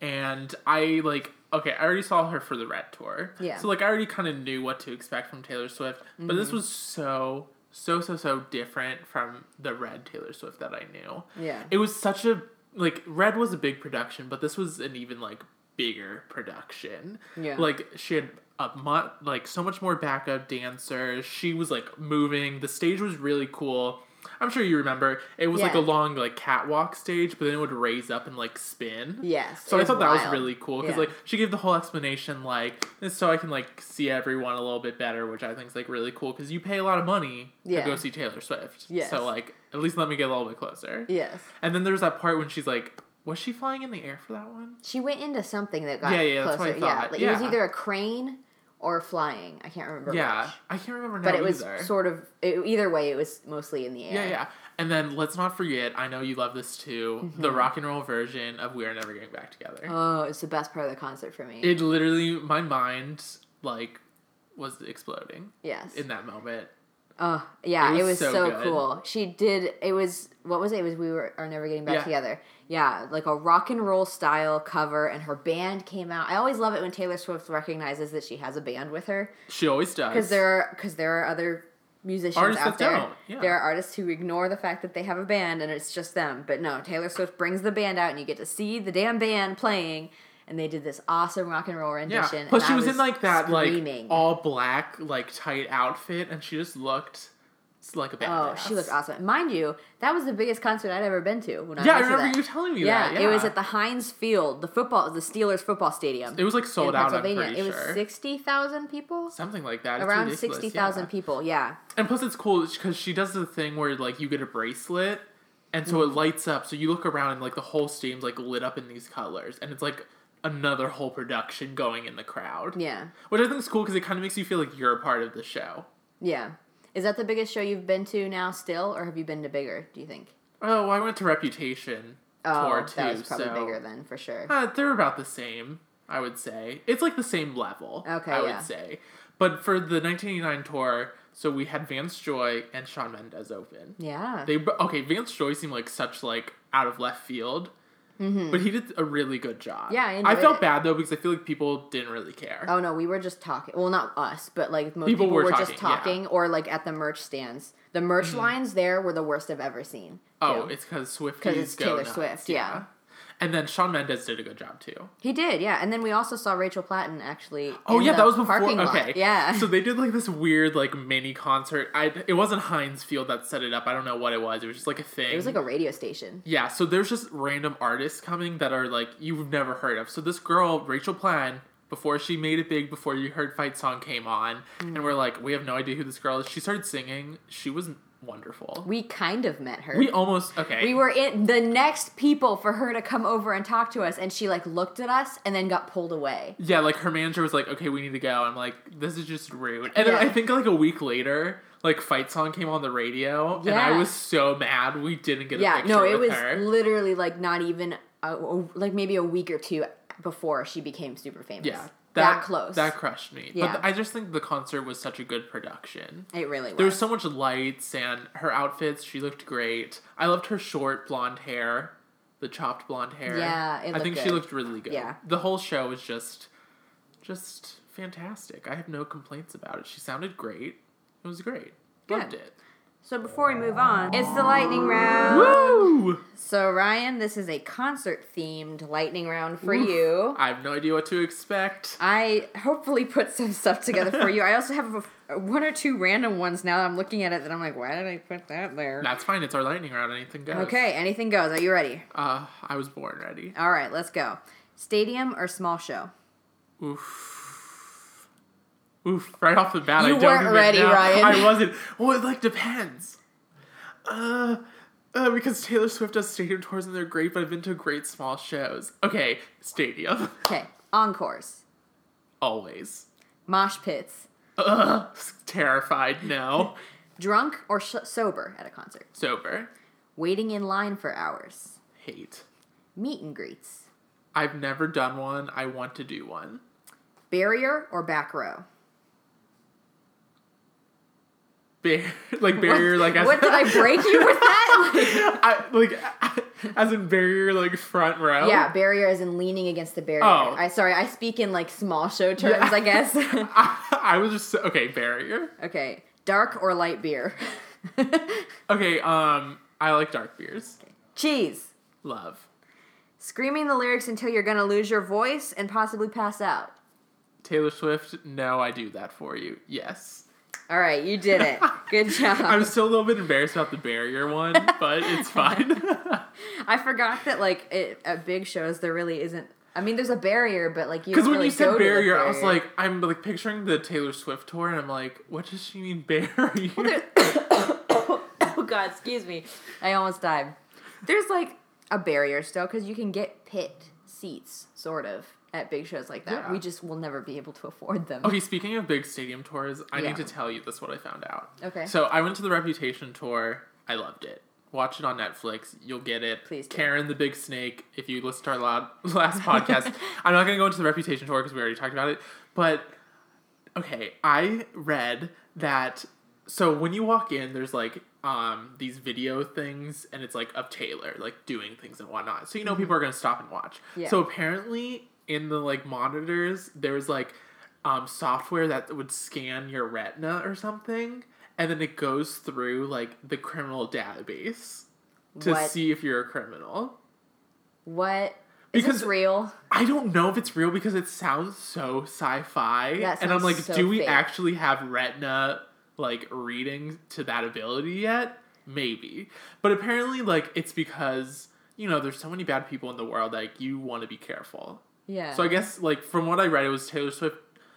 and I like. Okay, I already saw her for the Red tour. Yeah. Mm-hmm. So like, I already kind of knew what to expect from Taylor Swift, but this was so so so so different from the red Taylor Swift that I knew. Yeah. It was such a like red was a big production, but this was an even like bigger production. Yeah. Like she had a mu- like so much more backup dancers. She was like moving. The stage was really cool. I'm sure you remember. It was like a long like catwalk stage, but then it would raise up and like spin. Yes. So I thought that was really cool because Yeah. like she gave the whole explanation like this so I can like see everyone a little bit better, which I think is like really cool because you pay a lot of money Yeah. to go see Taylor Swift. Yes. So like at least let me get a little bit closer. Yes. And then there's that part when she's like, was she flying in the air for that one? She went into something that got Yeah, yeah, that's what I closer. yeah, thought. like, it was either a crane or flying. I can't remember. yeah. I can't remember now but it was either. sort of it, either way. It was mostly in the air. yeah, yeah. And then let's not forget, I know you love this too, the rock and roll version of "We Are Never Getting Back Together." Mm-hmm. Oh, it's the best part of the concert for me. it literally, my mind like was exploding yes. in that moment. Oh, yeah, It it was was, so so, cool. She did. It was what was it? It was we were are never getting back Yeah. together. Yeah, like a rock and roll style cover, and her band came out. I always love it when Taylor Swift recognizes that she has a band with her She always does. because there are because there are other musicians Artists out there. don't, yeah. There are artists who ignore the fact that they have a band and it's just them. But no, Taylor Swift brings the band out, and you get to see the damn band playing. And they did this awesome rock and roll rendition. yeah. Plus, and she I was, in like that screaming. like all black like tight outfit, and she just looked like a badass. Oh, she looked awesome. Mind you, that was the biggest concert I'd ever been to. When I Yeah, I remember you telling me yeah, that. it was at the Heinz Field, the football, the Steelers football stadium. It was like sold out. Pennsylvania. it was sure. sixty thousand people, Something like that. Around sixty thousand yeah. people. Yeah, And plus, it's cool because she does the thing where like you get a bracelet, and so Mm. it lights up. So you look around and like the whole stadium's like lit up in these colors, and it's like another whole production going in the crowd. yeah, Which I think is cool because it kind of makes you feel like you're a part of the show. yeah. Is that the biggest show you've been to now, still, or have you been to bigger? Do you think? Oh, I went to Reputation Oh, tour too. that was probably so bigger then, for sure. Uh, they're about the same, I would say. It's like the same level. Okay, I yeah. would say. But for the 1989 tour, so we had Vance Joy and Shawn Mendes open. Yeah, They okay, Vance Joy seemed like such like out of left field, but he did a really good job. Mm-hmm. Yeah, I I, felt it. bad though because I feel like people didn't really care. Oh no, we were just talking. Well, not us, but like most People people, were were, just talking, yeah. or like at the merch stands. The merch lines there were the worst I've ever seen. oh, it's because Swifties 'Cause it's Taylor nuts, Swift, yeah. And then Shawn Mendes did a good job too. he did, yeah. And then we also saw Rachel Platten actually. Oh yeah, that was before. parking lot. Okay, Yeah. So they did like this weird like mini concert. I it wasn't Heinz Field that set it up. I don't know what it was. It was just like a thing. it was like a radio station. Yeah, so there's just random artists coming that are like you've never heard of. So this girl, Rachel Platten before she made it big, before you heard Fight Song came on, Mm. and we're like, we have no idea who this girl is. She started singing. She was wonderful. We kind of met her. We almost okay. We were in the next people for her to come over and talk to us, and she like looked at us and then got pulled away. yeah, like her manager was like, okay, we need to go. I'm like, this is just rude. And then I think like a week later, like Fight Song came on the radio, and I was so mad we didn't get a Yeah, no, it was her. literally like not even a, like maybe a week or two before she became super famous. yeah, that, close. That crushed me. Yeah. But I just think the concert was such a good production. it really was. There was so much lights and her outfits. She looked great. I loved her short blonde hair, the chopped blonde hair. Yeah, it I think she looked really good. Yeah. the whole show was just, just fantastic. I have no complaints about it. She sounded great. It was great. Loved it. So before we move on, it's the lightning round. Woo! So Ryan, this is a concert themed lightning round for Oof. you. I have no idea what to expect. I hopefully put some stuff together for you. I also have a, one or two random ones now that I'm looking at it that I'm like, why did I put that there? That's fine. It's our lightning round. Anything goes. Okay, anything goes. Are you ready? Uh, I was born ready. All right, let's go. Stadium or small show? Oof. Oof. Right off the bat, You I don't know You weren't ready, know. Ryan. I wasn't. Well, it like depends. Uh, uh, because Taylor Swift does stadium tours and they're great, but I've been to great small shows. Okay, stadium. Okay, encores, Always. mosh pits, Ugh. Terrified. No. drunk or sh- sober at a concert, Sober. waiting in line for hours, Hate. meet and greets, I've never done one. I want to do one. barrier or back row. Bar- like barrier, like as What did I break you with that? I, like as in barrier, like front row. yeah, barrier as in leaning against the barrier. Oh. I sorry, I speak in like small show terms, Yeah. I guess. I, I was just okay. Barrier. okay, dark or light beer. Okay, um, I like dark beers. Cheese. Love. Screaming the lyrics until you're gonna lose your voice and possibly pass out. Taylor Swift, no, I do that for you. Yes. All right, you did it. Good job. I'm still a little bit embarrassed about the barrier one, but it's fine. I forgot that like it, at big shows there really isn't. I mean, there's a barrier, but like you. Because when really you said the barrier, I was like, I'm like picturing the Taylor Swift tour, and I'm like, what does she mean barrier? oh god, excuse me, I almost died. There's like a barrier still because you can get pit seats, sort of, at big shows like that. Yeah. We just will never be able to afford them. Okay, speaking of big stadium tours, I Yeah. need to tell you this what I found out. Okay. So I went to the Reputation tour. I loved it. Watch it on Netflix. You'll get it. Please do. Karen the Big Snake. If you listen to our last podcast, I'm not going to go into the Reputation tour because we already talked about it. But okay, I read that. So when you walk in, there's like um these video things, and it's like of Taylor like doing things and whatnot. So you know people are going to stop and watch. Yeah. So apparently in the like monitors, there was like um software that would scan your retina or something, and then it goes through like the criminal database to What? see if you're a criminal. What? Is Because- this real? I don't know if it's real because it sounds so sci-fi, That and I'm like, so do we fake. actually have retina like reading to that ability yet? Maybe, but apparently, like, it's because you know there's so many bad people in the world. Like, you want to be careful. Yeah. So I guess like from what I read, it was Taylor Swift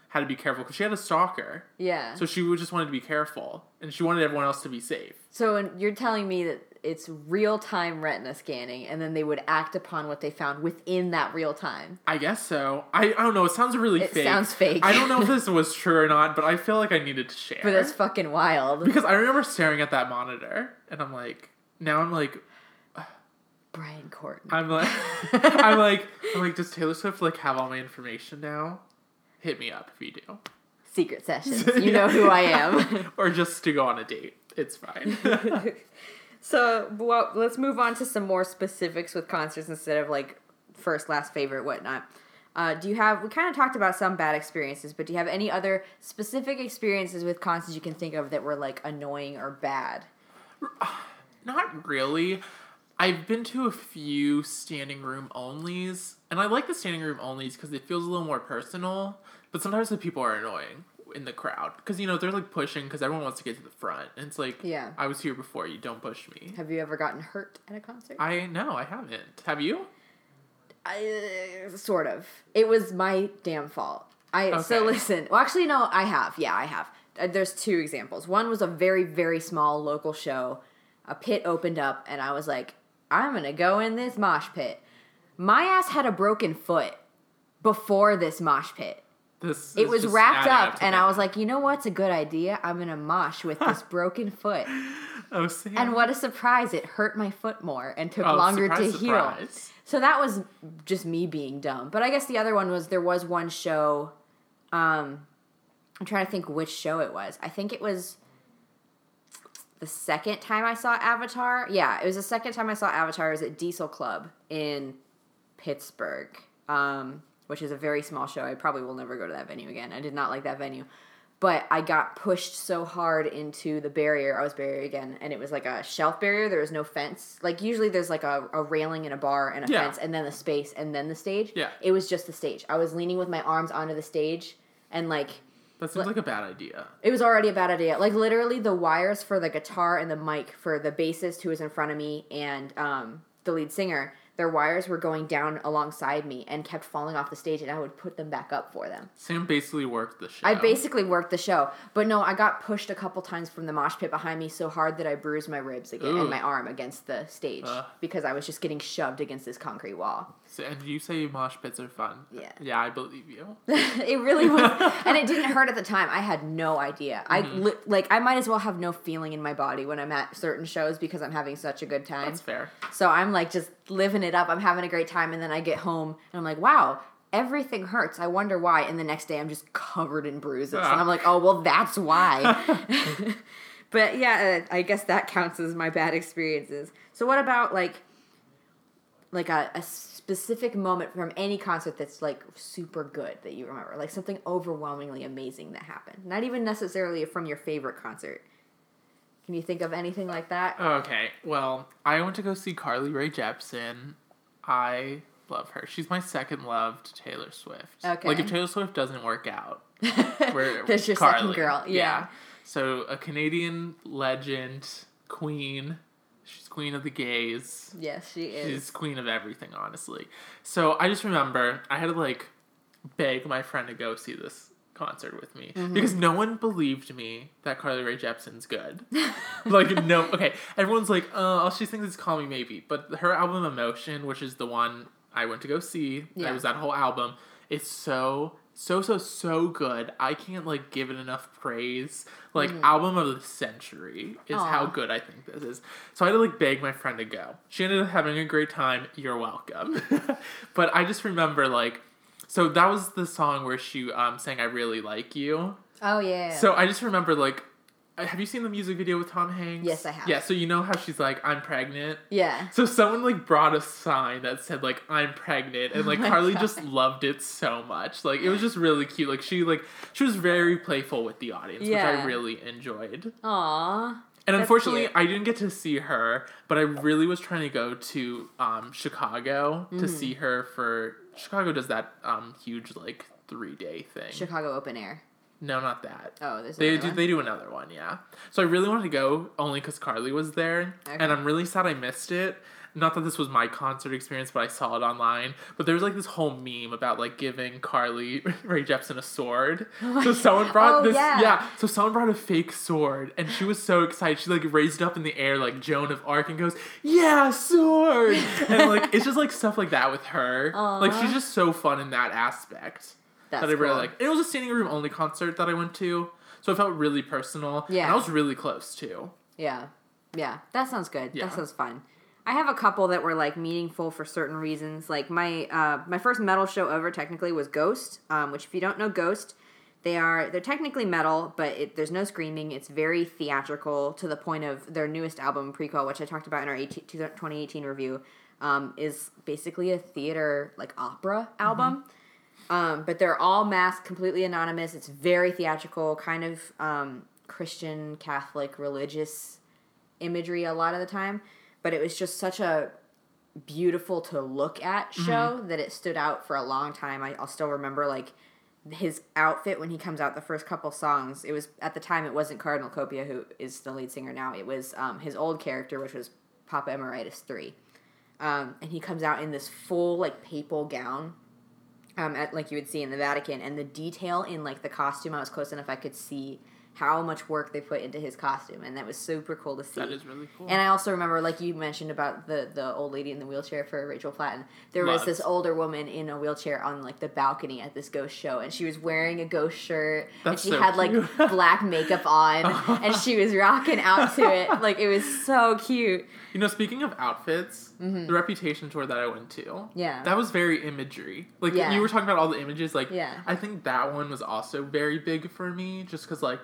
had to be careful because she had a stalker, Yeah. so she just wanted to be careful, and she wanted everyone else to be safe. So you're telling me that it's real time retina scanning, and then they would act upon what they found within that real time. I guess so. I, I don't know. It sounds really It fake. sounds fake. I don't know if this was true or not, but I feel like I needed to share. But that's fucking wild. Because I remember staring at that monitor and I'm like, now I'm like, Brian Courtney. I'm like, I'm like, I'm like, does Taylor Swift like have all my information now? Hit me up if you do. Secret sessions. You know who I am. or just to go on a date. It's fine. so, well, let's move on to some more specifics with concerts instead of like first, last, favorite, whatnot. Uh, do you have? We kind of talked about some bad experiences, but do you have any other specific experiences with concerts you can think of that were like annoying or bad? Not really. I've been to a few standing room onlys, and I like the standing room onlys because it feels a little more personal. But sometimes the people are annoying in the crowd because you know they're like pushing because everyone wants to get to the front, and it's like, Yeah. I was here before you. Don't push me. Have you ever gotten hurt at a concert? I no, I haven't. Have you? I, sort of. It was my damn fault. I so listen. Well, actually, no. I have. Yeah, I have. Uh, There's two examples. One was a very very small local show. A pit opened up, and I was like, I'm gonna go in this mosh pit. My ass had a broken foot before this mosh pit. This It was wrapped up, and I was like, you know what's a good idea? I'm gonna mosh with this broken foot. oh, Sam. And what a surprise! It hurt my foot more and took Oh, longer surprise, to heal. So that was just me being dumb. But I guess the other one was there was one show. Um, I'm trying to think which show it was. I think it was the second time I saw Avatar. Yeah, it was the second time I saw Avatar. It was at Diesel Club in Pittsburgh, um, which is a very small show. I probably will never go to that venue again. I did not like that venue. But I got pushed so hard into the barrier. I was barrier again, and it was like a shelf barrier. There was no fence. Like usually, there's like a, a railing and a bar and a Yeah. fence, and then the space, and then the stage. Yeah. It was just the stage. I was leaning with my arms onto the stage, and like That seems like a bad idea. it was already a bad idea. Like literally, the wires for the guitar and the mic for the bassist who was in front of me and um, the lead singer, their wires were going down alongside me and kept falling off the stage, and I would put them back up for them. Sam basically worked the show. I basically worked the show, but no, I got pushed a couple times from the mosh pit behind me so hard that I bruised my ribs again Ooh. and my arm against the stage Ugh. because I was just getting shoved against this concrete wall. So, and you say mosh pits are fun. Yeah. Yeah, I believe you. it really was, and it didn't hurt at the time. I had no idea. I Mm-hmm. li- like I might as well have no feeling in my body when I'm at certain shows because I'm having such a good time. That's fair. So I'm like just living it up. I'm having a great time, and then I get home and I'm like, wow. Everything hurts. I wonder why. And the next day, I'm just covered in bruises, and Ah. I'm like, "Oh, well, that's why." but yeah, I guess that counts as my bad experiences. So, what about like, like a, a specific moment from any concert that's like super good that you remember, like something overwhelmingly amazing that happened? Not even necessarily from your favorite concert. Can you think of anything like that? Okay, well, I went to go see Carly Rae Jepsen. I love her. She's my second love to Taylor Swift. Okay. Like if Taylor Swift doesn't work out, we're There's your Carly. second girl. Yeah. So a Canadian legend, queen. She's queen of the gays. Yes, she is. She's queen of everything, honestly. So I just remember I had to like beg my friend to go see this concert with me Mm-hmm. because no one believed me that Carly Rae Jepsen's good. like no, okay, everyone's like, "Oh, all she thinks is Call Me Maybe," but her album Emotion, which is the one I went to go see, Yeah. it was that whole album. It's so so so so good. I can't like give it enough praise. Like album of the century is how Mm. Good I think this is. So I had to like beg my friend to go. She ended up having a great time. You're welcome. but I just remember like so that was the song where she um sang I really like you. oh yeah. So I just remember like have you seen the music video with Tom Hanks? Yes, I have. Yeah, so you know how she's like I'm pregnant. yeah. So someone like brought a sign that said like I'm pregnant and like Oh Carly God. just loved it so much. Like it was just really cute. Like she like she was very playful with the audience, which I really enjoyed. Aw. And unfortunately. I didn't get to see her, but I really was trying to go to um, Chicago Mm-hmm. to see her for Chicago does that um, huge like three day thing. Chicago Open Air. No, not that. Oh, there's They do one? they do another one, yeah. So I really wanted to go only because Carly was there, Okay. and I'm really sad I missed it. Not that this was my concert experience, but I saw it online. But there was like this whole meme about like giving Carly Rae Jepsen a sword. Oh so someone brought Oh, this, yeah. yeah. So someone brought a fake sword, and she was so excited. She like raised it up in the air like Joan of Arc and goes, "Yeah, sword!" and like it's just like stuff like that with her. Like she's just so fun in that aspect That's that I really cool. like. It was a standing room only concert that I went to, so it felt really personal. Yeah. and I was really close too. Yeah. Yeah. That sounds good. Yeah. That sounds fun. I have a couple that were like meaningful for certain reasons. Like my uh my first metal show ever technically was Ghost, um, which if you don't know Ghost, they are they're technically metal, but it, there's no screaming. It's very theatrical to the point of their newest album Prequelle, which I talked about in our 18, 2018 review, um, is basically a theater like opera album. Um, but they're all masked, completely anonymous. It's very theatrical, kind of um, Christian, Catholic, religious imagery a lot of the time. But it was just such a beautiful to look at show that it stood out for a long time. I, I'll still remember like his outfit when he comes out the first couple songs. It was at the time it wasn't Cardinal Copia who is the lead singer now. It was um, his old character, which was Papa Emeritus three. Um, and he comes out in this full like papal gown um, at like you would see in the Vatican, and the detail in like the costume, I was close enough I could see how much work they put into his costume, and that was super cool to see. That is really cool. And I also remember, like you mentioned about the the old lady in the wheelchair for Rachel Platten. There was this older woman in a wheelchair on like the balcony at this ghost show, and she was wearing a ghost shirt, That's and she so had like black makeup on, and she was rocking out to it. Like it was so cute. you know, speaking of outfits, the Reputation tour that I went to, Mm-hmm. Yeah. that was very imagery. Like Yeah. you were talking about all the images. Like, Yeah. I think that one was also very big for me, just because like.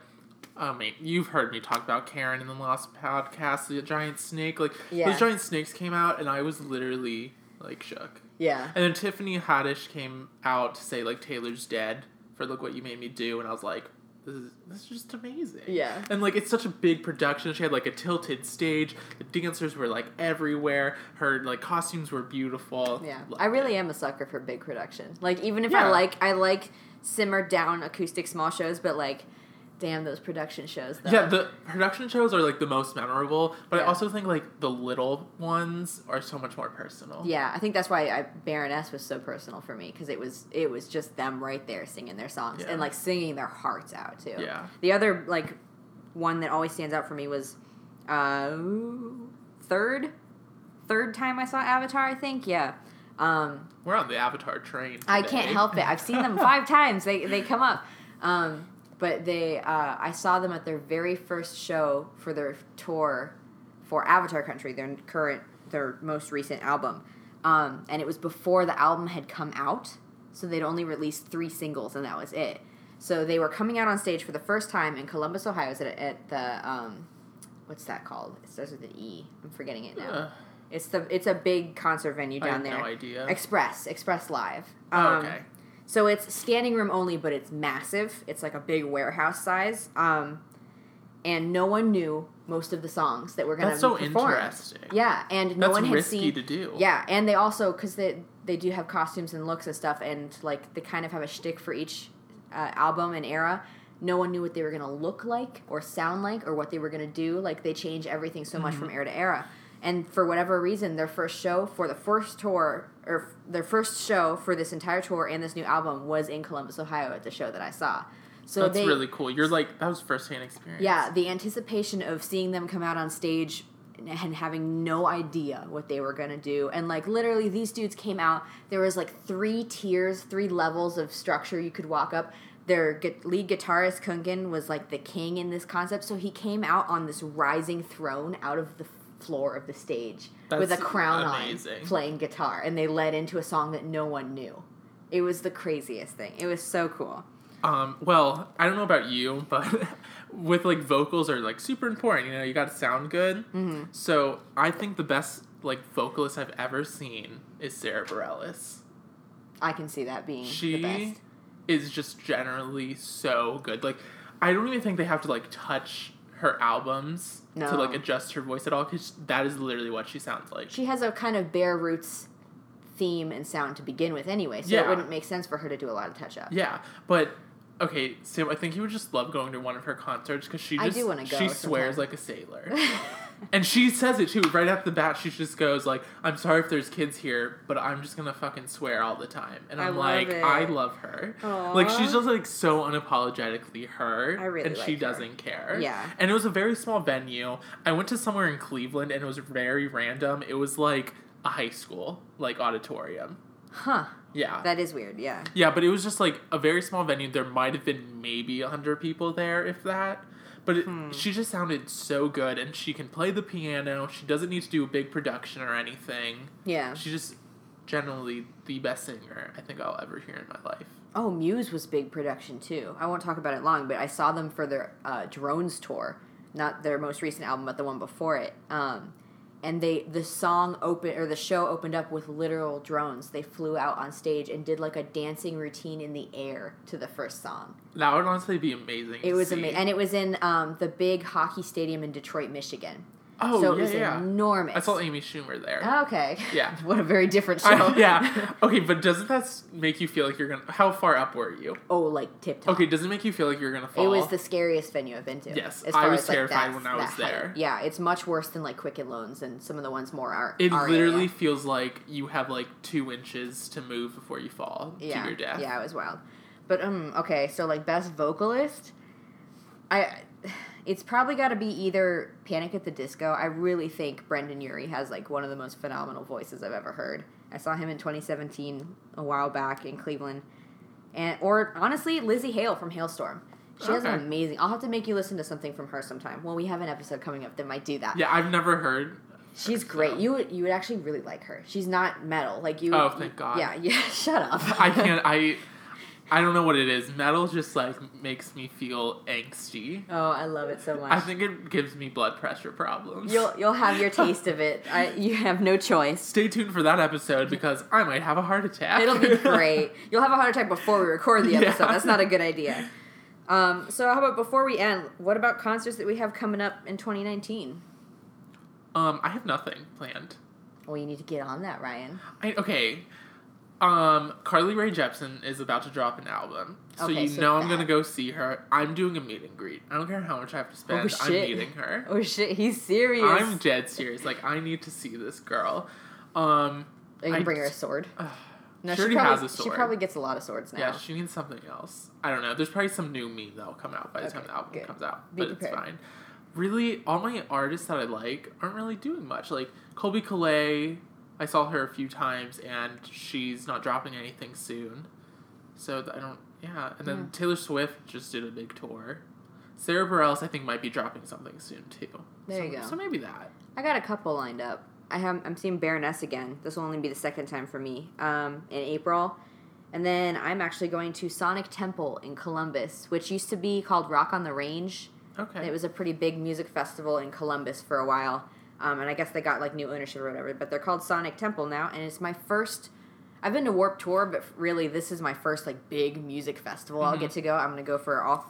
I mean, you've heard me talk about Karen in the last podcast, the giant snake. Like Yeah. those giant snakes came out, and I was literally like shook. Yeah. And then Tiffany Haddish came out to say like Taylor's dead for look what you made me do, and I was like, this is this is just amazing. Yeah. And like it's such a big production. She had like a tilted stage. The dancers were like everywhere. Her like costumes were beautiful. Yeah, Loved I really it. am a sucker for big production. Like even if Yeah. I like I like simmered down acoustic small shows, but like, damn those production shows though. Yeah, the production shows are like the most memorable, but I also think like the little ones are so much more personal. yeah, I think that's why I, Baroness was so personal for me because it was it was just them right there singing their songs Yeah. and like singing their hearts out too. Yeah. The other like one that always stands out for me was uh third third time I saw Avatar. I think yeah. Um, We're on the Avatar train. I can't help it. I've seen them five times. They they come up. Um, but they uh, I saw them at their very first show for their tour for Avatar Country, their current their most recent album. Um, and it was before the album had come out, so they'd only released three singles, and that was it. So they were coming out on stage for the first time in Columbus, Ohio. At, at the um, what's that called? It starts with an E. I'm forgetting it now. Ugh, It's the it's a big concert venue I down have there. no idea. Express, Express Live. Oh, Um, okay. So it's standing room only, but it's massive. It's like a big warehouse size. Um, and no one knew most of the songs that were going to so performed. interesting. Yeah, and no That's one had risky seen. to do. Yeah, and they also because they they do have costumes and looks and stuff, and like they kind of have a shtick for each uh, album and era. No one knew what they were gonna look like or sound like or what they were gonna do. Like they change everything so much Mm-hmm. from era to era. And for whatever reason, their first show for the first tour or their first show for this entire tour and this new album was in Columbus, Ohio, at the show that I saw. So That's they, really cool. You're like that was first hand experience. yeah, the anticipation of seeing them come out on stage and having no idea what they were going to do. And like literally these dudes came out, there was like three tiers, three levels of structure you could walk up. Their lead guitarist Kungen was like the king in this concept, so he came out on this rising throne out of the floor of the stage with a crown amazing. on playing guitar and they led into a song that no one knew. It was the craziest thing. It was so cool. Um, well, I don't know about you, but with like vocals are like super important. You know, you got to sound good. Mm-hmm. So I think the best like vocalist I've ever seen is Sarah Bareilles. I can see that being the She is just generally so good. Like, I don't even think they have to like touch her albums to like adjust her voice at all because that is literally what she sounds like. She has a kind of bare roots theme and sound to begin with anyway, so it wouldn't make sense for her to do a lot of touch up. Yeah, but okay, Sam, I think you would just love going to one of her concerts because she I do go she swears like a sailor, and she says it too right off the bat. She just goes like, "I'm sorry if there's kids here, but I'm just gonna fucking swear all the time," and I'm like, it. I love her. Aw. Like she's just like so unapologetically her, I really and she her. doesn't care. Yeah. and it was a very small venue. I went to somewhere in Cleveland, and it was very random. It was like a high school like auditorium. Huh. Yeah. That is weird, yeah. Yeah, but it was just like a very small venue. There might have been maybe a hundred people there, if that. But it, Hmm. she just sounded so good, and she can play the piano. She doesn't need to do a big production or anything. Yeah. She's just generally the best singer I think I'll ever hear in my life. Oh, Muse was big production too. I won't talk about it long, but I saw them for their uh, Drones tour, not their most recent album, but the one before it. Um, and they the song open or the show opened up with literal drones. They flew out on stage and did like a dancing routine in the air to the first song. That would honestly be amazing. It was amazing, and it was in um, the big hockey stadium in Detroit, Michigan. Oh so yeah, it was yeah. enormous. I saw Amy Schumer there. Okay. Yeah. what a very different show. I- yeah. Okay, but doesn't that make you feel like you're gonna? How far up were you? oh, like tip top. Okay, does it make you feel like you're gonna fall? It was the scariest venue I've been to. Yes, as I was as, terrified that- when I was that height. there. Yeah, it's much worse than like Quicken Loans and some of the ones more are. It our literally area. feels like you have like two inches to move before you fall yeah, to your death. Yeah, it was wild. But um, okay, so like best vocalist, I, it's probably got to be either Panic at the Disco. I really think Brendon Urie has like one of the most phenomenal voices I've ever heard. I saw him in 2017 a while back in Cleveland, and or honestly Lzzy Hale from Halestorm. She has an amazing. I'll have to make you listen to something from her sometime. Well, we have an episode coming up that might do that. Yeah, I've never heard. She's great. so- You would you would actually really like her. She's not metal like you. Oh, thank God. Yeah, yeah. Shut up. I can't. I. I don't know what it is. Metal just like makes me feel angsty. oh, I love it so much. I think it gives me blood pressure problems. You'll you'll have your taste of it. I, you have no choice. Stay tuned for that episode because I might have a heart attack. It'll be great. You'll have a heart attack before we record the episode. Yeah. That's not a good idea. Um, so how about before we end, what about concerts that we have coming up in 2019? um, I have nothing planned. Well, you need to get on that, Ryan. I, okay. Um, Carly Rae Jepsen is about to drop an album, so Okay, you so know I'm gonna go see her. I'm doing a meet and greet. I don't care how much I have to spend. I'm meeting her. Oh shit, he's serious. I'm dead serious. Like I need to see this girl. Um, you can I bring her a sword. No, she already probably, has a sword. She probably gets a lot of swords now. yeah, she needs something else. I don't know. There's probably some new meme that will come out by the time the album good. comes out, Be but it's fine. Really, all my artists that I like aren't really doing much. Like Colbie Caillat, I saw her a few times, and she's not dropping anything soon. So I don't. Yeah, and then Yeah. Taylor Swift just did a big tour. Sarah Bareilles, I think, might be dropping something soon too. There so, you go. So maybe that. I got a couple lined up. I have I'm seeing Baroness again. This will only be the second time for me. Um, in April. And then I'm actually going to Sonic Temple in Columbus, which used to be called Rock on the Range. Okay. It was a pretty big music festival in Columbus for a while. Um, and I guess they got like new ownership or whatever, but they're called Sonic Temple now, and it's my first. I've been to Warp Tour, but really this is my first like big music festival I'll Mhm. get to go. I'm gonna go for all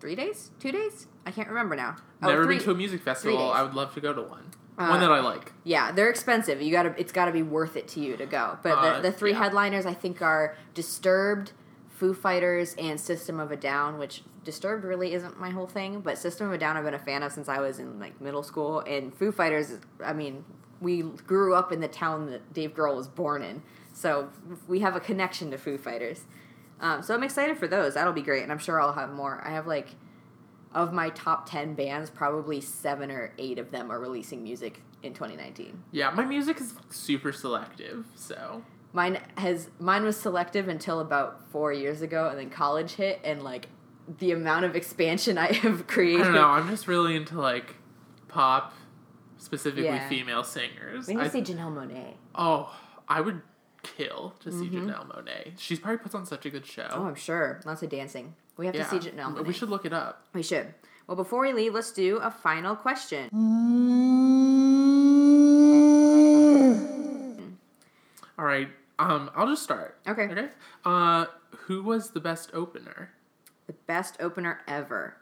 three days, two days. I can't remember now. Never Oh, three- been to a music festival. I would love to go to one. Uh, one that I like. Yeah, they're expensive. You gotta, it's got to be worth it to you to go. But Uh, the, the three yeah. headliners I think are Disturbed, Foo Fighters, and System of a Down. Which Disturbed really isn't my whole thing, but System of a Down I've been a fan of since I was in like middle school. And Foo Fighters, I mean, we grew up in the town that Dave Grohl was born in, so we have a connection to Foo Fighters. Um, so I'm excited for those. That'll be great, and I'm sure I'll have more. I have like of my top 10 bands, probably seven or eight of them are releasing music in 2019. Yeah, my music is super selective, so Mine has mine was selective until about four years ago, and then college hit, and like the amount of expansion I have created. I don't know. I'm just really into like pop, specifically Yeah. female singers. We need I- to see Janelle Monáe. oh, I would kill to see Mhm. Janelle Monáe. She's probably puts on such a good show. Oh, I'm sure. Lots of dancing. We have yeah, to see Janelle Monáe. we should look it up. We should. Well, before we leave, let's do a final question. All right. Um, I'll just start. Okay. Okay. Uh, who was the best opener? The best opener ever.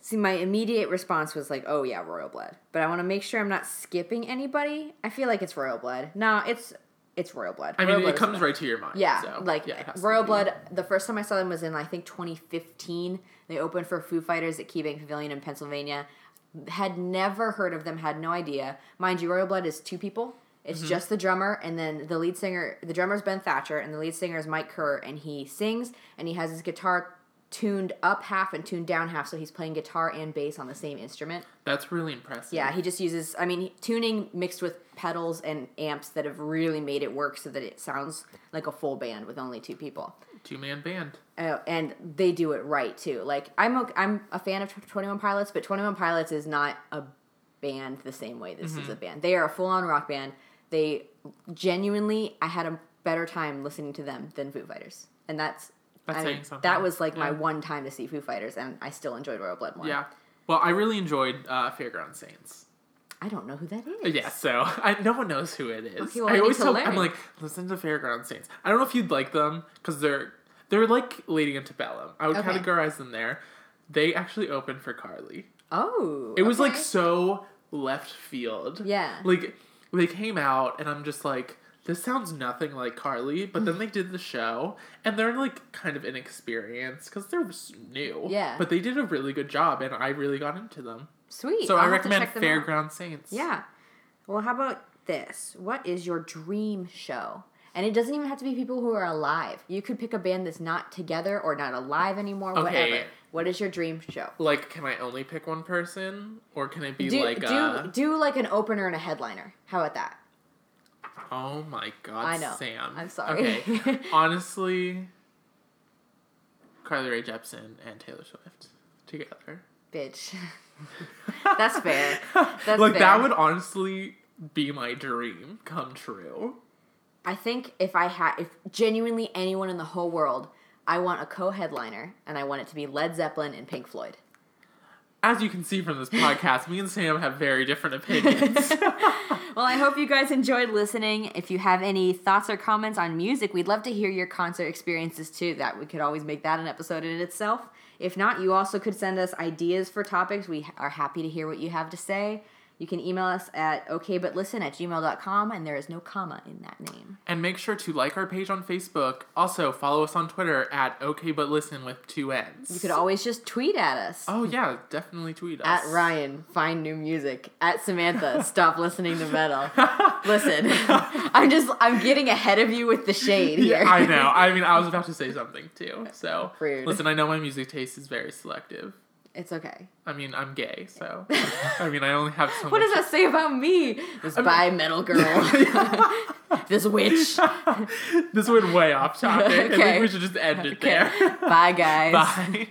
See, my immediate response was like, "Oh yeah, Royal Blood," but I want to make sure I'm not skipping anybody. I feel like it's Royal Blood. No, it's it's Royal Blood. I Royal mean, Blood comes right to your mind. Yeah, so, like yeah, it Royal. Blood. The first time I saw them was in I think 2015. They opened for Foo Fighters at KeyBank Pavilion in Pennsylvania. Had never heard of them. Had no idea. Mind you, Royal Blood is two people. It's Mm-hmm. just the drummer and then the lead singer. The drummer is Ben Thatcher and the lead singer is Mike Kerr, and he sings and he has his guitar tuned up half and tuned down half, so he's playing guitar and bass on the same instrument. That's really impressive. Yeah, he just uses, I mean, tuning mixed with pedals and amps that have really made it work so that it sounds like a full band with only two people. Two man band. Uh, and they do it right too. Like I'm, a, I'm a fan of Twenty One Pilots, but Twenty One Pilots is not a band the same way this Mm-hmm. is a band. They are a full on rock band. They genuinely, I had a better time listening to them than Foo Fighters, and that's. That's I mean, saying something. that was like my one time to see Foo Fighters, and I still enjoyed Royal Blood more. Yeah. Well, I really enjoyed uh, Fairground Saints. I don't know who that is. Yeah, so I, no one knows who it is. Okay, well, I I always tell learn. I'm like, listen to Fairground Saints. I don't know if you'd like them because they're they're like Lady Antebellum. I would Okay. categorize them there. They actually opened for Carly. Oh, It was like so left field. Yeah. Like they came out and I'm just like, this sounds nothing like Carly. But then they did the show and they're like kind of inexperienced because they're new. Yeah. But they did a really good job and I really got into them. sweet. So I'll I recommend them out. Fairground Saints. Yeah. Well, how about this? What is your dream show? And it doesn't even have to be people who are alive. You could pick a band that's not together or not alive anymore. Okay. Whatever. What is your dream show? Like, can I only pick one person, or can it be Do like do a? do like an opener and a headliner. How about that? Oh my God, I know. Sam. I'm sorry. Okay, honestly, Carly Rae Jepsen and Taylor Swift together. Bitch. That's fair. That's like fair. that would honestly be my dream come true. I think if I had, if genuinely anyone in the whole world, I want a co-headliner, and I want it to be Led Zeppelin and Pink Floyd. As you can see from this podcast, me and Sam have very different opinions. Well, I hope you guys enjoyed listening. If you have any thoughts or comments on music, we'd love to hear your concert experiences too. That we could always make that an episode in itself. If not, you also could send us ideas for topics. We are happy to hear what you have to say. You can email us at okaybutListen at gmail.com, and there is no comma in that name. and make sure to like our page on Facebook. Also, follow us on Twitter at OK But Listen with two N's. You could always just tweet at us. Oh yeah, definitely tweet us. At Ryan, find new music. At Samantha, stop listening to metal. Listen, I'm just I'm getting ahead of you with the shade here. Yeah, I know. I mean, I was about to say something too. So Rude. listen, I know my music taste is very selective. It's okay. I mean, I'm gay, so I mean, I only have so What does that say about me? This bi metal girl. this witch. this went way off topic. I think we should just end it Okay. there. Bye, guys. Bye.